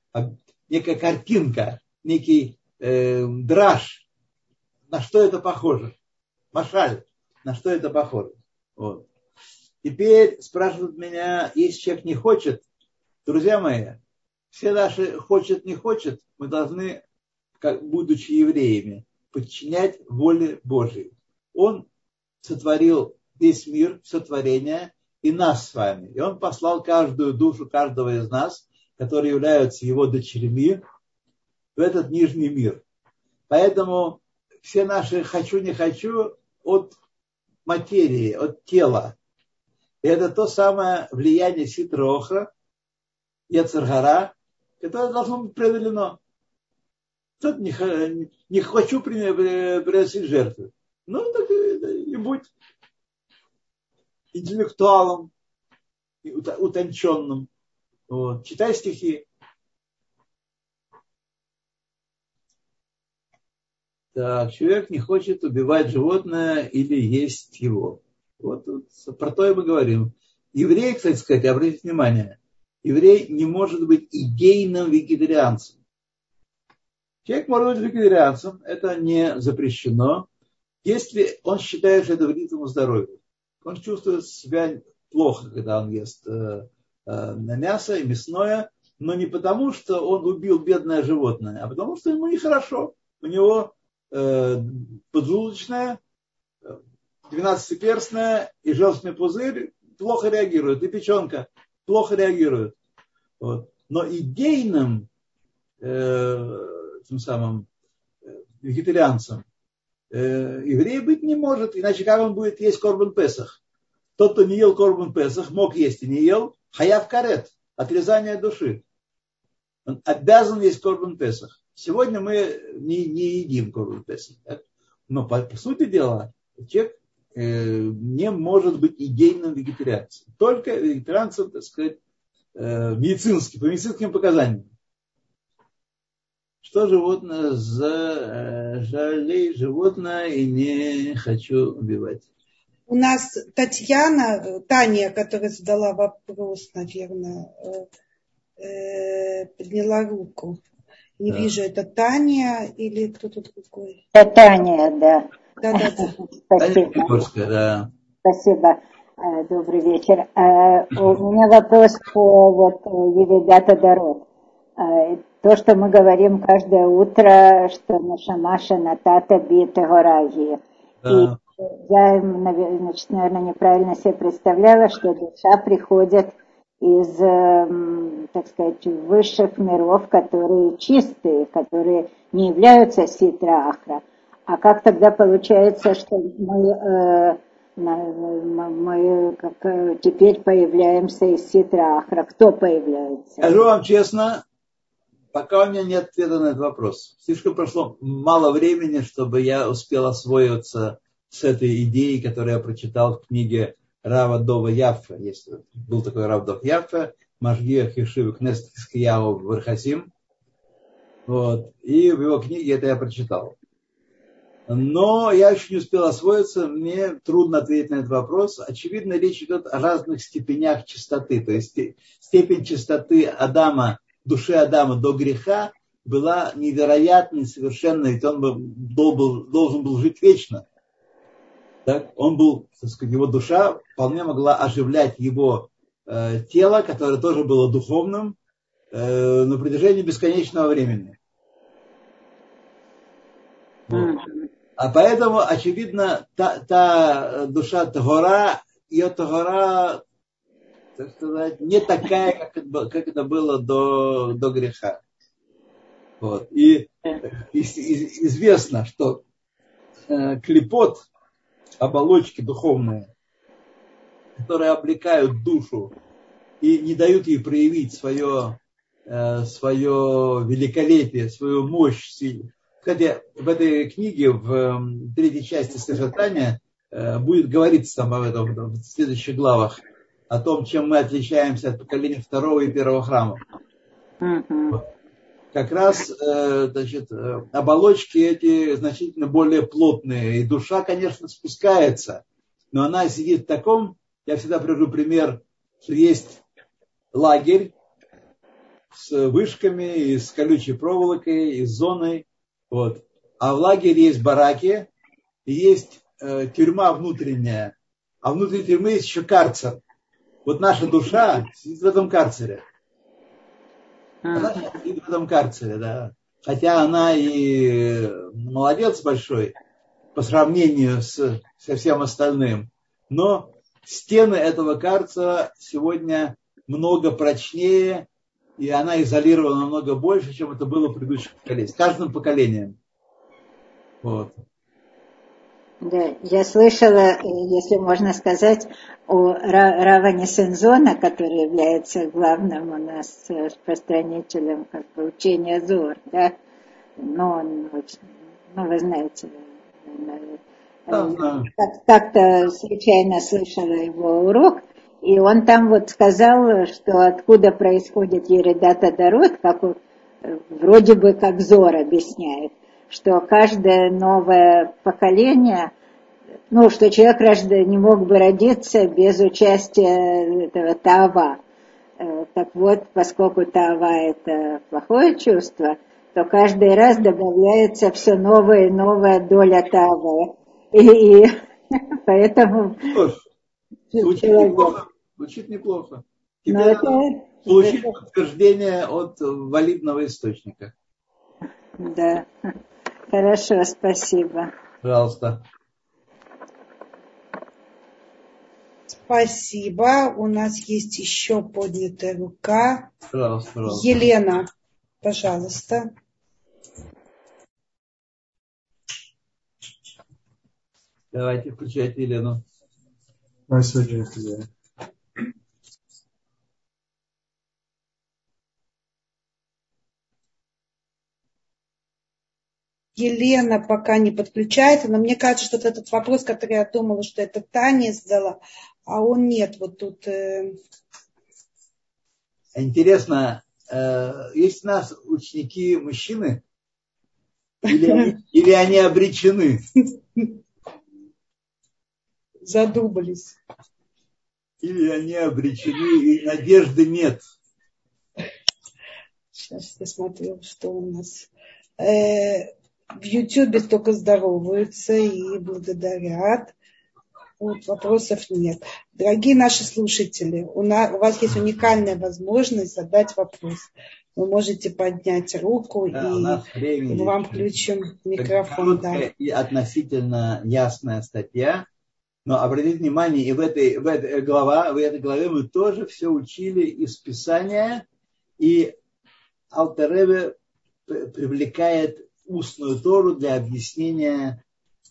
A: некая картинка, некий э, драж. На что это похоже? Машаль, на что это похоже? Вот. Теперь спрашивают меня, если человек не хочет, друзья мои, все наши хочет, не хочет, мы должны, как, будучи евреями, подчинять воле Божьей. Он сотворил весь мир, все творение, и нас с вами. И он послал каждую душу каждого из нас, которые являются его дочерьми, в этот нижний мир. Поэтому все наши «хочу, не хочу» от материи, от тела. И это то самое влияние Ситроха, Яцергара, которое должно быть преодолено. Тут не, не хочу приносить жертвы. Ну, так и, и будь интеллектуалом, утонченным. Вот. Читай стихи. Так, человек не хочет убивать животное или есть его. Вот, вот про то и мы говорим. Еврей, кстати сказать, обратите внимание, еврей не может быть идейным вегетарианцем. Человек может быть вегетарианцем, это не запрещено, если он считает, что это вредит ему здоровью он чувствует себя плохо, когда он ест э, э, мясо и мясное, но не потому, что он убил бедное животное, а потому, что ему нехорошо. У него э, поджелудочная, 12-перстная и желчный пузырь плохо реагируют, и печенка плохо реагирует. Вот. Но идейным э, тем самым вегетарианцем э, еврей быть не может, иначе как он будет есть Корбан Песах? Тот, кто не ел Корбан Песах, мог есть и не ел, хаяв карет, отрезание души. Он обязан есть Корбан Песах. Сегодня мы не, не едим Корбан Песах. Так? Но по, по сути дела, человек э, не может быть идейным вегетарианцем. Только вегетарианцем, так сказать, э, медицинский, по медицинским показаниям. Что животное за жалей животное и не хочу убивать.
B: У нас Татьяна, Таня, которая задала вопрос, наверное, э, подняла руку. Не да. вижу, это Таня или кто-то другой?
C: Это Таня, да.
B: Да, да, да.
C: Спасибо. Таня да. Спасибо. Э, добрый вечер. Э, у меня вопрос по вот Евидата Дород. Э, то, что мы говорим каждое утро, что наша Маша Натата Бита Гораги. Да. И я, значит, наверное, неправильно себе представляла, что душа приходит из, так сказать, высших миров, которые чистые, которые не являются ситра ахра. А как тогда получается, что мы мы как э, теперь появляемся из ситра ахра. Кто появляется?
A: Скажу вам честно, пока у меня нет ответа на этот вопрос. Слишком прошло мало времени, чтобы я успел освоиться с этой идеей, которую я прочитал в книге Рава Дова Яффа. Есть, был такой Рав Дов Яффа, Машгия Хишива Кнест Хискияу Вархасим. Вот. И в его книге это я прочитал. Но я еще не успел освоиться, мне трудно ответить на этот вопрос. Очевидно, речь идет о разных степенях чистоты. То есть степень чистоты Адама, души Адама до греха была невероятной, совершенно, ведь он был, должен был жить вечно. Так? Он был, так сказать, его душа вполне могла оживлять его э, тело, которое тоже было духовным, э, на протяжении бесконечного времени. Вот. А поэтому, очевидно, та, та душа Тагора, ее Тагора, так сказать, не такая, как это, как это было до, до греха. Вот. И, и, и известно, что э, клепот, оболочки духовные, которые облекают душу и не дают ей проявить свое, э, свое великолепие, свою мощь, кстати, в этой книге, в эм, третьей части содержания, э, будет говориться там об этом в следующих главах, о том, чем мы отличаемся от поколения второго и первого храма. Mm-hmm. Как раз э, значит, э, оболочки эти значительно более плотные. И душа, конечно, спускается, но она сидит в таком, я всегда привожу пример, что есть лагерь с вышками, и с колючей проволокой, и с зоной, вот. А в лагере есть бараки, есть э, тюрьма внутренняя, а внутри тюрьмы есть еще карцер. Вот наша душа сидит в этом карцере. Она сидит в этом карцере, да. Хотя она и молодец большой по сравнению с, со всем остальным. Но стены этого карцера сегодня много прочнее, и она изолирована намного больше, чем это было в предыдущих поколениях, с каждым поколением. Вот.
C: Да, я слышала, если можно сказать, о Раване Сензона, который является главным у нас распространителем как бы, учения Зор, да, но он очень, ну, вы знаете, да, как-то случайно слышала его урок, и он там вот сказал, что откуда происходит Ередата Дарот, как вроде бы как Зор объясняет, что каждое новое поколение, ну, что человек не мог бы родиться без участия этого Тава. Э, так вот, поскольку Тава это плохое чувство, то каждый раз добавляется все новая и новая доля Тава. И, и поэтому
A: Звучит неплохо. Звучит неплохо. Теперь это... получить это... подтверждение от валидного источника.
C: Да. Хорошо, спасибо.
A: Пожалуйста.
B: Спасибо. У нас есть еще поднятая рука.
A: Пожалуйста, пожалуйста.
B: Елена, пожалуйста.
A: Давайте, включайте Елену.
D: Спасибо,
B: Елена пока не подключается, но мне кажется, что этот вопрос, который я думала, что это Таня задала, а он нет. Вот тут... Э...
A: Интересно, э, есть у нас ученики мужчины? Или, или они обречены?
B: задумались.
A: Или они обречены, и надежды нет.
B: Сейчас я смотрю, что у нас. Э, в Ютьюбе только здороваются и благодарят. Вот, вопросов нет. Дорогие наши слушатели, у, нас, у вас есть уникальная возможность задать вопрос. Вы можете поднять руку да, и вам включим микрофон.
A: Да. И относительно ясная статья. Но обратите внимание, и в этой, в этой, глава, в этой главе мы тоже все учили из Писания, и Алтереве привлекает устную Тору для объяснения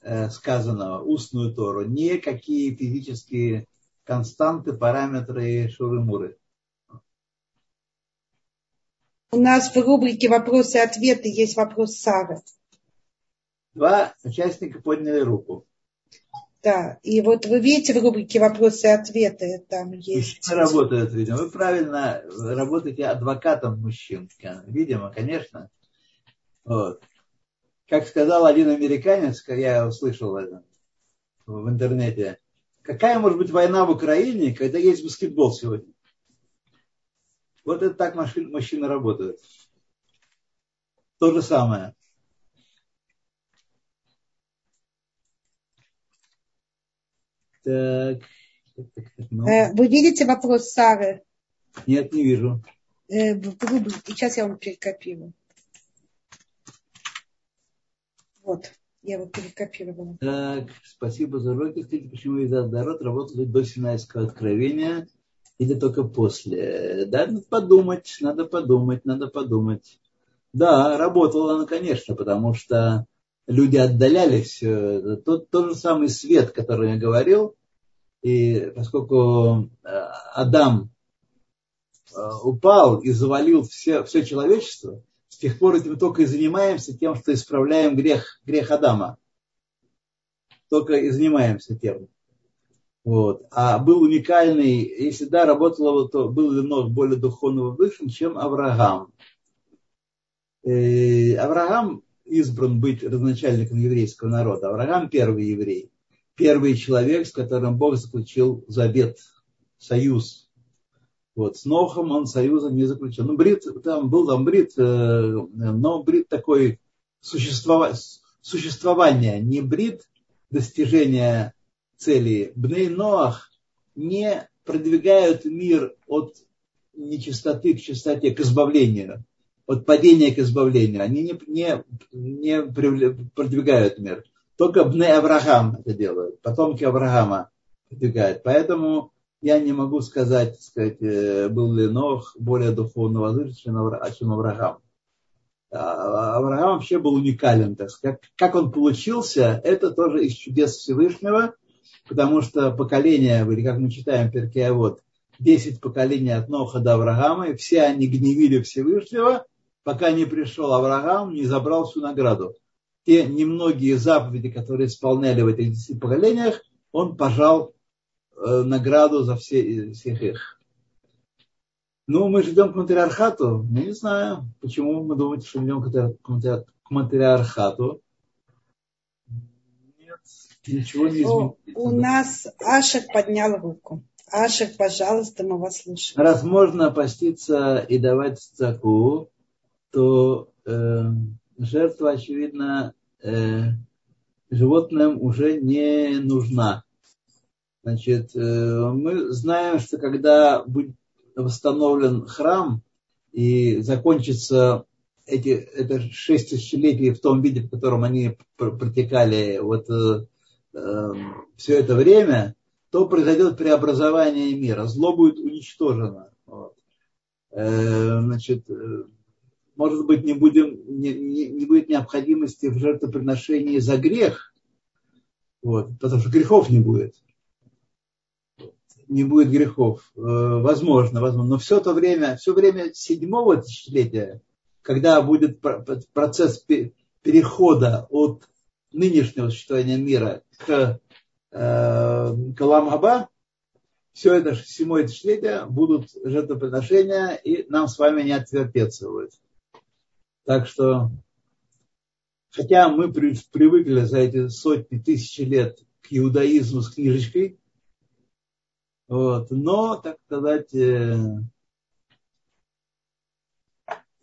A: э, сказанного, устную Тору, не какие физические константы, параметры шуры-муры.
B: У нас в рубрике «Вопросы и ответы» есть вопрос Сары.
A: Два участника подняли руку.
B: Да, и вот вы видите в рубрике «Вопросы и ответы» там есть.
A: Мужчины работают, видимо. Вы правильно работаете адвокатом мужчин. Видимо, конечно. Вот. Как сказал один американец, я услышал это в интернете, какая может быть война в Украине, когда есть баскетбол сегодня? Вот это так мужчины работают. То же самое.
B: Так. Ну. Э, вы видите вопрос Сары?
A: Нет, не вижу.
B: Э, сейчас я вам перекопирую. Вот, я его перекопировала.
A: Так, спасибо за уроки. Скажите, почему из Дарот работали до Синайского откровения или только после? Да, надо подумать, надо подумать, надо подумать. Да, работала она, конечно, потому что люди отдалялись. Тот, тот же самый свет, который я говорил, и поскольку э, Адам э, упал и завалил все, все человечество, с тех пор мы только и занимаемся тем, что исправляем грех, грех Адама. Только и занимаемся тем. Вот. А был уникальный, если да, работало, то был Ленох более духовного высшим, чем Авраам. Э, Авраам избран быть родоначальником еврейского народа. Авраам первый еврей. Первый человек, с которым Бог заключил завет, союз вот, с Нохом он союза не заключил. Ну, брит, там был там брит, э, но брит такой существова, существование, не брит достижения цели. Бней Ноах не продвигают мир от нечистоты к чистоте, к избавлению, от падения к избавлению. Они не, не, не продвигают мир. Только Бней Авраам это делают, потомки Авраама продвигают. Поэтому я не могу сказать, сказать э, был ли Нох более духовно возвышен, чем Авраам. А, Авраам вообще был уникален. Так сказать. Как он получился, это тоже из чудес Всевышнего, потому что поколение, или как мы читаем Перкея, вот, 10 поколений от Ноха до Авраама, и все они гневили Всевышнего, пока не пришел Авраам, не забрал всю награду. Те немногие заповеди, которые исполняли в этих 10 поколениях, он пожал награду за все, всех их. Ну, мы же идем к матриархату. Я не знаю, почему мы думаем, что идем к матриархату.
B: Нет, ничего не изменилось. У нас Ашек поднял руку. Ашек, пожалуйста, мы вас слушаем.
A: Раз можно поститься и давать цаку, то э, жертва, очевидно, э, животным уже не нужна. Значит, э, мы знаем, что когда будет восстановлен храм и закончится эти, это шесть тысячелетий в том виде, в котором они протекали вот э, э, все это время, то произойдет преобразование мира. Зло будет уничтожено. Вот. Э, значит, э, может быть, не, будем, не, не, не будет необходимости в жертвоприношении за грех, вот, потому что грехов не будет не будет грехов. Э, возможно, возможно. Но все то время, все время седьмого тысячелетия, когда будет процесс перехода от нынешнего существования мира к, э, все это седьмое тысячелетие будут жертвоприношения, и нам с вами не отвертеться будет. Так что, хотя мы привыкли за эти сотни тысяч лет к иудаизму с книжечкой, вот. Но, так сказать,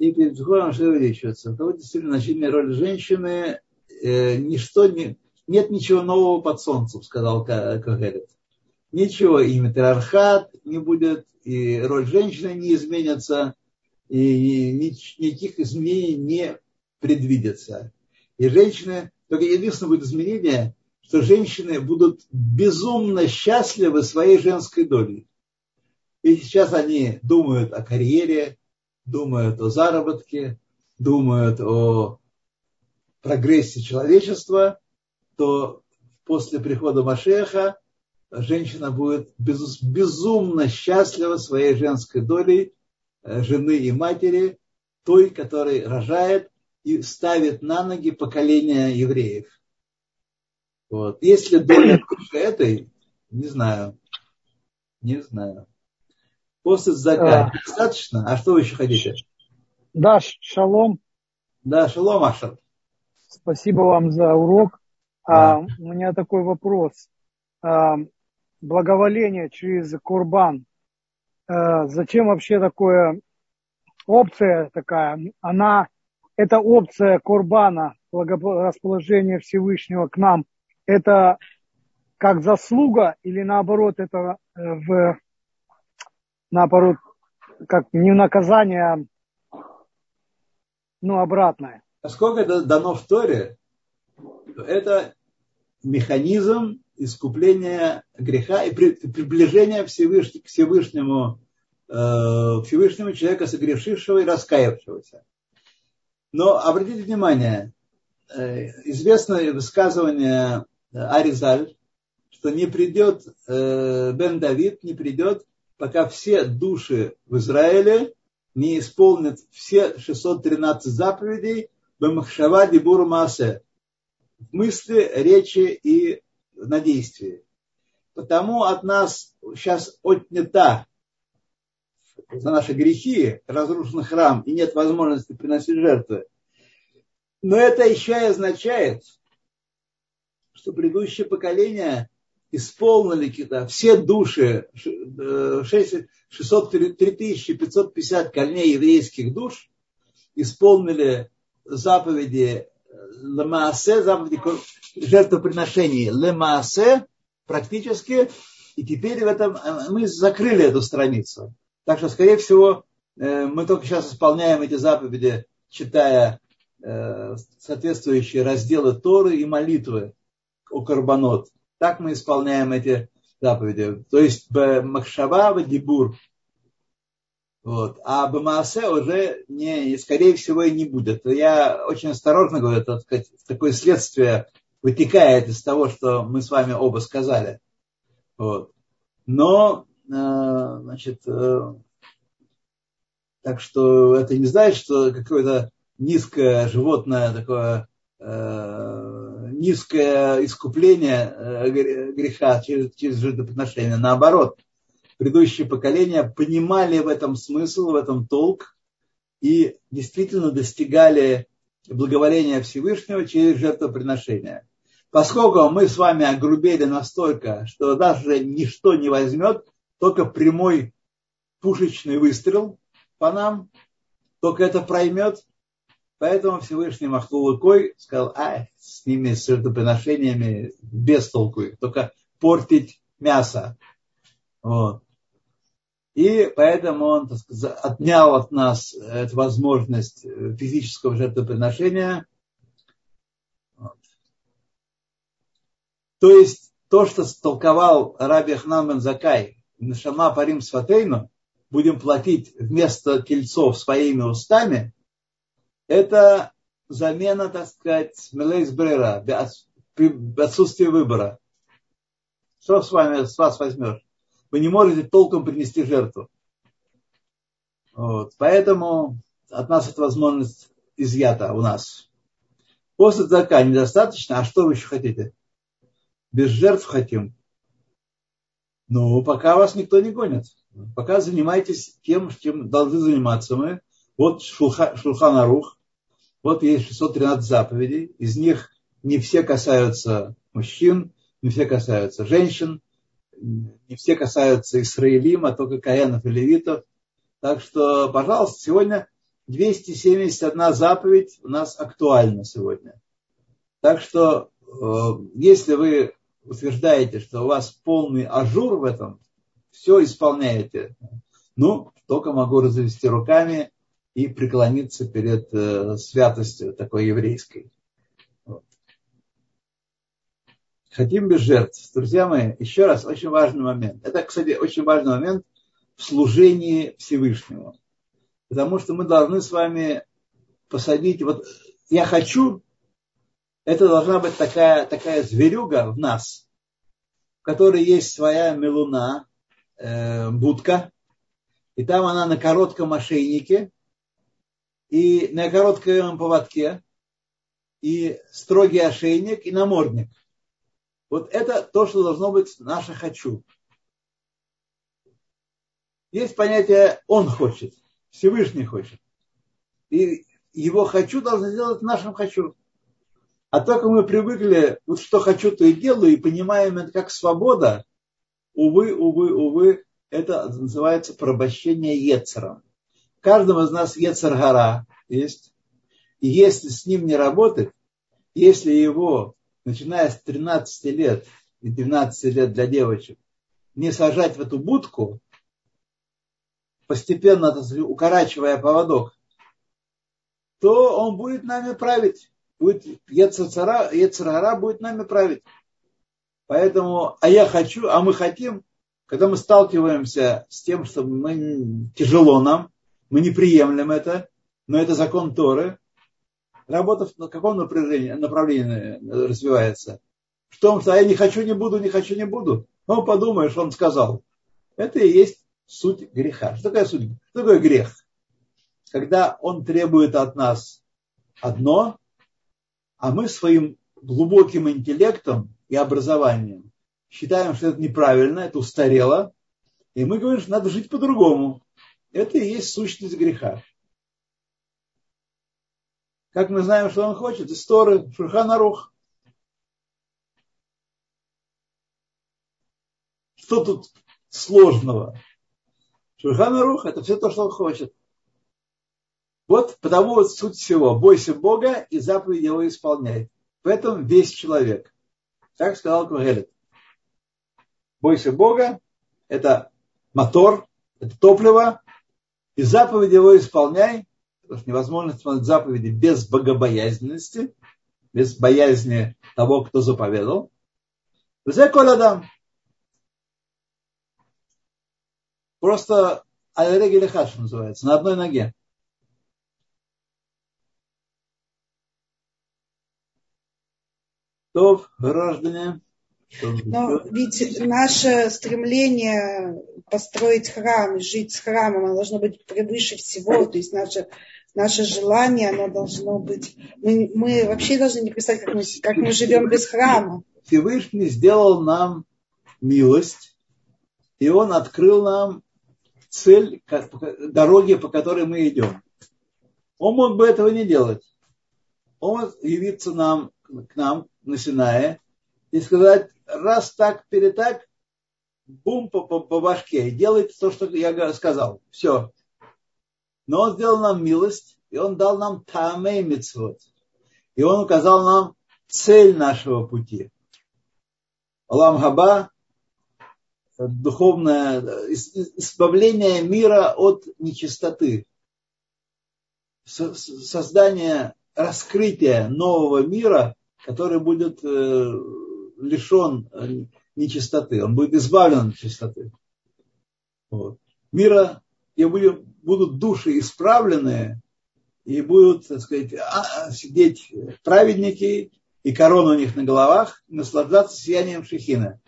A: и перед что увеличивается. То действительно значительная роль женщины, э, ничто не, нет ничего нового под солнцем, сказал Кагелет. Ничего, и метриархат не будет, и роль женщины не изменится, и никаких изменений не предвидится. И женщины, только единственное будет изменение, что женщины будут безумно счастливы своей женской долей. И сейчас они думают о карьере, думают о заработке, думают о прогрессе человечества, то после прихода Машеха женщина будет безумно счастлива своей женской долей э, жены и матери, той, которая рожает и ставит на ноги поколение евреев. Вот. Если доля больше этой, не знаю, не знаю. После зака а. достаточно? А что вы еще хотите?
E: Да, шалом.
A: Да, шалом, Аша.
E: Спасибо вам за урок. Да. А, у меня такой вопрос. А, благоволение через Курбан. А, зачем вообще такое опция такая? Она, это опция Курбана, расположение Всевышнего к нам. Это как заслуга или наоборот это э, в наоборот, как не наказание, ну, обратное.
A: Поскольку это дано в Торе, это механизм искупления греха и приближения Всевыш... к Всевышнему, э, Всевышнему человека, согрешившего и раскаявшегося. Но обратите внимание, э, известное высказывание Аризаль, что не придет э, Бен Давид, не придет пока все души в Израиле не исполнят все 613 заповедей Бамахшава Дибур Маасе в мысли, речи и на действии. Потому от нас сейчас отнята за наши грехи, разрушен храм и нет возможности приносить жертвы. Но это еще и означает, что предыдущее поколение исполнили да, все души, 600, 3550 корней еврейских душ, исполнили заповеди Лемаасе, заповеди жертвоприношений Лемаасе практически, и теперь в этом э, мы закрыли эту страницу. Так что, скорее всего, э, мы только сейчас исполняем эти заповеди, читая э, соответствующие разделы Торы и молитвы о Карбонот. Так мы исполняем эти заповеди. То есть Махшава, Дибур. Вот. А Бамаасе уже не, скорее всего и не будет. Я очень осторожно говорю, так сказать, такое следствие вытекает из того, что мы с вами оба сказали. Вот. Но, э, значит, э, так что это не значит, что какое-то низкое животное такое Э, низкое искупление э, греха через, через жертвоприношение. Наоборот, предыдущие поколения понимали в этом смысл, в этом толк и действительно достигали благоволения Всевышнего через жертвоприношение. Поскольку мы с вами огрубели настолько, что даже ничто не возьмет, только прямой пушечный выстрел по нам, только это проймет, Поэтому Всевышний махнул рукой, сказал, а, с ними, с жертвоприношениями без толку их, только портить мясо. Вот. И поэтому он так сказать, отнял от нас эту возможность физического жертвоприношения. Вот. То есть то, что столковал Раби Ахнан бен Закай, Нашама Парим Сватейну, будем платить вместо тельцов своими устами – это замена, так сказать, мелейс отсутствие выбора. Что с вами, с вас возьмешь? Вы не можете толком принести жертву. Вот. Поэтому от нас эта возможность изъята у нас. После зака недостаточно, а что вы еще хотите? Без жертв хотим. Ну, пока вас никто не гонит. Пока занимайтесь тем, чем должны заниматься мы. Вот Шулха, Шулхан Арух, вот есть 613 заповедей, из них не все касаются мужчин, не все касаются женщин, не все касаются Исраэлим, только коэнов и левитов. Так что, пожалуйста, сегодня 271 заповедь у нас актуальна сегодня. Так что, э, если вы утверждаете, что у вас полный ажур в этом, все исполняете, ну, только могу развести руками и преклониться перед э, святостью такой еврейской. Хотим без жертв. Друзья мои, еще раз, очень важный момент. Это, кстати, очень важный момент в служении Всевышнему. Потому что мы должны с вами посадить, вот я хочу, это должна быть такая, такая зверюга в нас, в которой есть своя мелуна, э, будка, и там она на коротком ошейнике, и на коротком поводке, и строгий ошейник, и намордник. Вот это то, что должно быть наше «хочу». Есть понятие «он хочет», Всевышний хочет. И его «хочу» должны сделать нашим «хочу». А только мы привыкли, вот что хочу, то и делаю, и понимаем это как свобода, увы, увы, увы, это называется порабощение Ецером. В каждом из нас Ецер есть. И если с ним не работать, если его, начиная с 13 лет и 12 лет для девочек, не сажать в эту будку, постепенно укорачивая поводок, то он будет нами править. Будет Ецарара будет нами править. Поэтому, а я хочу, а мы хотим, когда мы сталкиваемся с тем, что мы, тяжело нам, мы не приемлем это, но это закон Торы, работа в каком направлении, направлении развивается? В том, что я не хочу, не буду, не хочу, не буду. Ну, подумаешь, он сказал. Это и есть суть греха. Что такое суть? Что такое грех? Когда он требует от нас одно, а мы своим глубоким интеллектом и образованием считаем, что это неправильно, это устарело, и мы говорим, что надо жить по-другому. Это и есть сущность греха. Как мы знаем, что он хочет? Из Торы, Шурханарух. Что тут сложного? Шурханарух – это все то, что он хочет. Вот потому вот суть всего. Бойся Бога и заповеди его исполняй. В этом весь человек. Так сказал Кугелет. Бойся Бога – это мотор, это топливо, и заповеди его исполняй, потому что невозможно исполнять заповеди без богобоязненности, без боязни того, кто заповедал. Коля Просто Алереги Хаш называется, на одной ноге. То, граждане,
B: но ведь наше стремление построить храм, жить с храмом, оно должно быть превыше всего. То есть наше, наше желание, оно должно быть... Мы, мы вообще должны не представить, как мы, как мы живем без храма.
A: Всевышний сделал нам милость, и Он открыл нам цель, дороги, по которой мы идем. Он мог бы этого не делать. Он явиться нам, к нам на Синае и сказать, раз так, перетак, бум по, по, по башке, делайте то, что я сказал. Все. Но он сделал нам милость, и он дал нам таамей митцвот. И он указал нам цель нашего пути. Алам Хаба, духовное избавление мира от нечистоты. Создание, раскрытие нового мира, который будет э, лишен э, нечистоты, он будет избавлен от чистоты. Вот. Мира, и будут души исправленные, и будут, так сказать, а, сидеть праведники, и корона у них на головах, наслаждаться сиянием Шехина.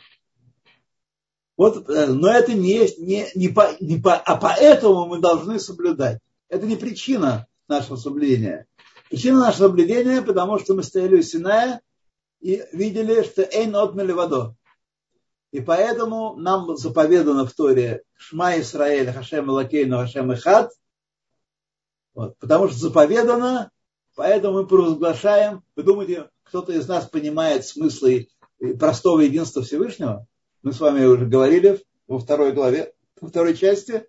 A: Вот, э, но это не есть, не, не по, не по, а поэтому мы должны соблюдать. Это не причина нашего соблюдения. Причина нашего соблюдения, потому что мы стояли у Синая, и видели, что эйн отмели водо. И поэтому нам заповедано в Торе Шма Исраэль, Хашем Лакейну, Хашем Ихад. Вот, потому что заповедано, поэтому мы провозглашаем. Вы думаете, кто-то из нас понимает смыслы простого единства Всевышнего? Мы с вами уже говорили во второй главе, во второй части,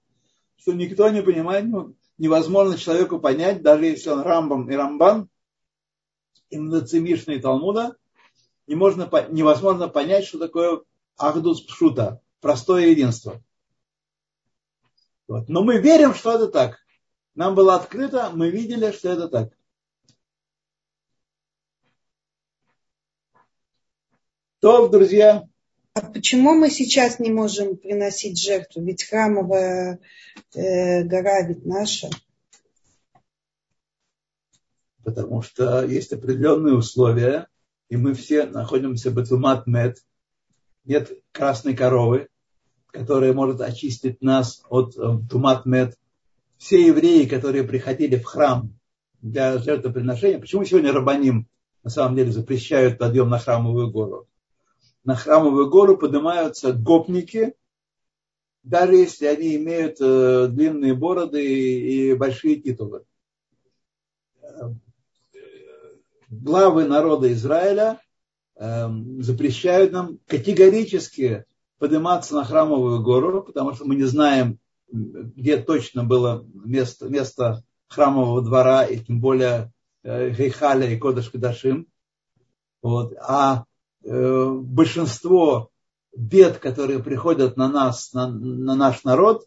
A: что никто не понимает, ну, невозможно человеку понять, даже если он Рамбам и Рамбан, и и Талмуда, не можно, невозможно понять, что такое Ахдус Пшута, простое единство. Вот. Но мы верим, что это так. Нам было открыто, мы видели, что это так. То, друзья.
B: А почему мы сейчас не можем приносить жертву? Ведь храмовая э, гора ведь наша.
A: Потому что есть определенные условия, и мы все находимся в Батумат Мед. Нет красной коровы, которая может очистить нас от э, Тумат Мед. Все евреи, которые приходили в храм для жертвоприношения, почему сегодня Рабаним на самом деле запрещают подъем на храмовую гору? На храмовую гору поднимаются гопники, даже если они имеют э, длинные бороды и, большие титулы. Главы народа Израиля э, запрещают нам категорически подниматься на храмовую гору, потому что мы не знаем, где точно было место, место храмового двора, и тем более э, Гейхаля и Кодыш Кадашим. Вот. А э, большинство бед, которые приходят на нас, на, на наш народ,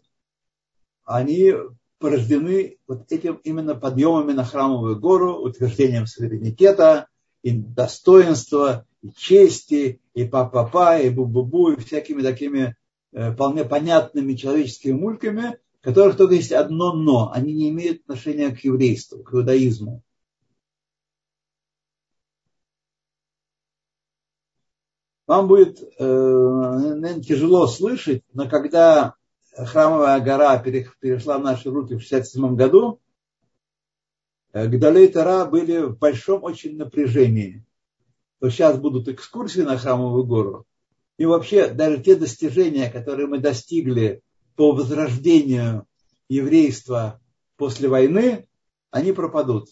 A: они порождены вот этим именно подъемами на храмовую гору, утверждением суверенитета и достоинства и чести, и па-па-па, и бу-бу-бу, и всякими такими э, вполне понятными человеческими мульками, в которых только есть одно «но». Они не имеют отношения к еврейству, к иудаизму. Вам будет, э, наверное, тяжело слышать, но когда храмовая гора перешла в наши руки в 67 году, э, Гдалей Тара были в большом очень напряжении то сейчас будут экскурсии на Храмовую гору. И вообще даже те достижения, которые мы достигли по возрождению еврейства после войны, они пропадут.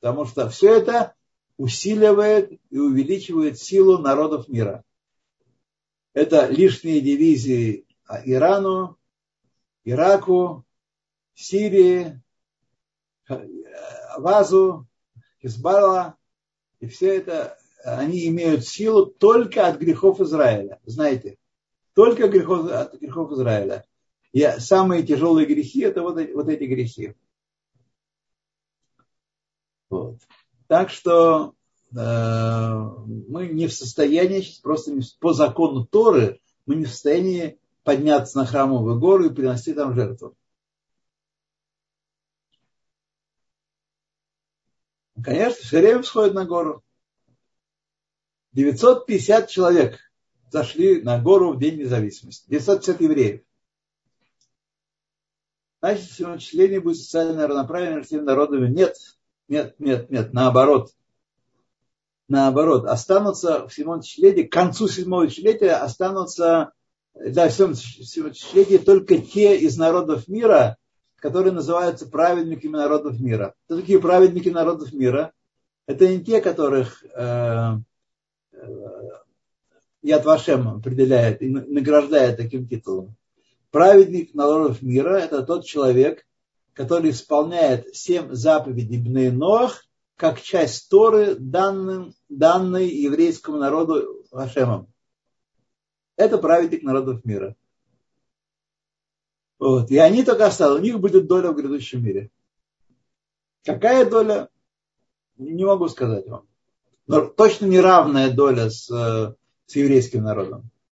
A: Потому что все это усиливает и увеличивает силу народов мира. Это лишние дивизии Ирану, Ираку, Сирии, Вазу, Хизбалла. И все это они имеют силу только от грехов Израиля. Знаете, только грехов, от грехов Израиля. И самые тяжелые грехи это вот, вот эти грехи. Вот. Так что э, мы не в состоянии, просто по закону Торы, мы не в состоянии подняться на храмовую гору и принести там жертву. Конечно, все время всходят на гору. 950 человек зашли на гору в День независимости. 950 евреев. Значит, сегодняшнее будет социальное равноправие между народами. Нет, нет, нет, нет, наоборот. Наоборот, останутся в седьмом тысячелетии, к концу седьмого тысячелетия останутся, да, в седьмом тысячелетии только те из народов мира, которые называются праведниками народов мира. Кто такие праведники народов мира? Это не те, которых э, Яд Вашем определяет и награждает таким титулом. Праведник народов мира – это тот человек, который исполняет семь заповедей Бней Ноах как часть Торы, данной еврейскому народу Вашемом. Это праведник народов мира. Вот. И они только остались. У них будет доля в грядущем мире. Какая доля? Не могу сказать вам. Но точно неравная доля с, с еврейским народом.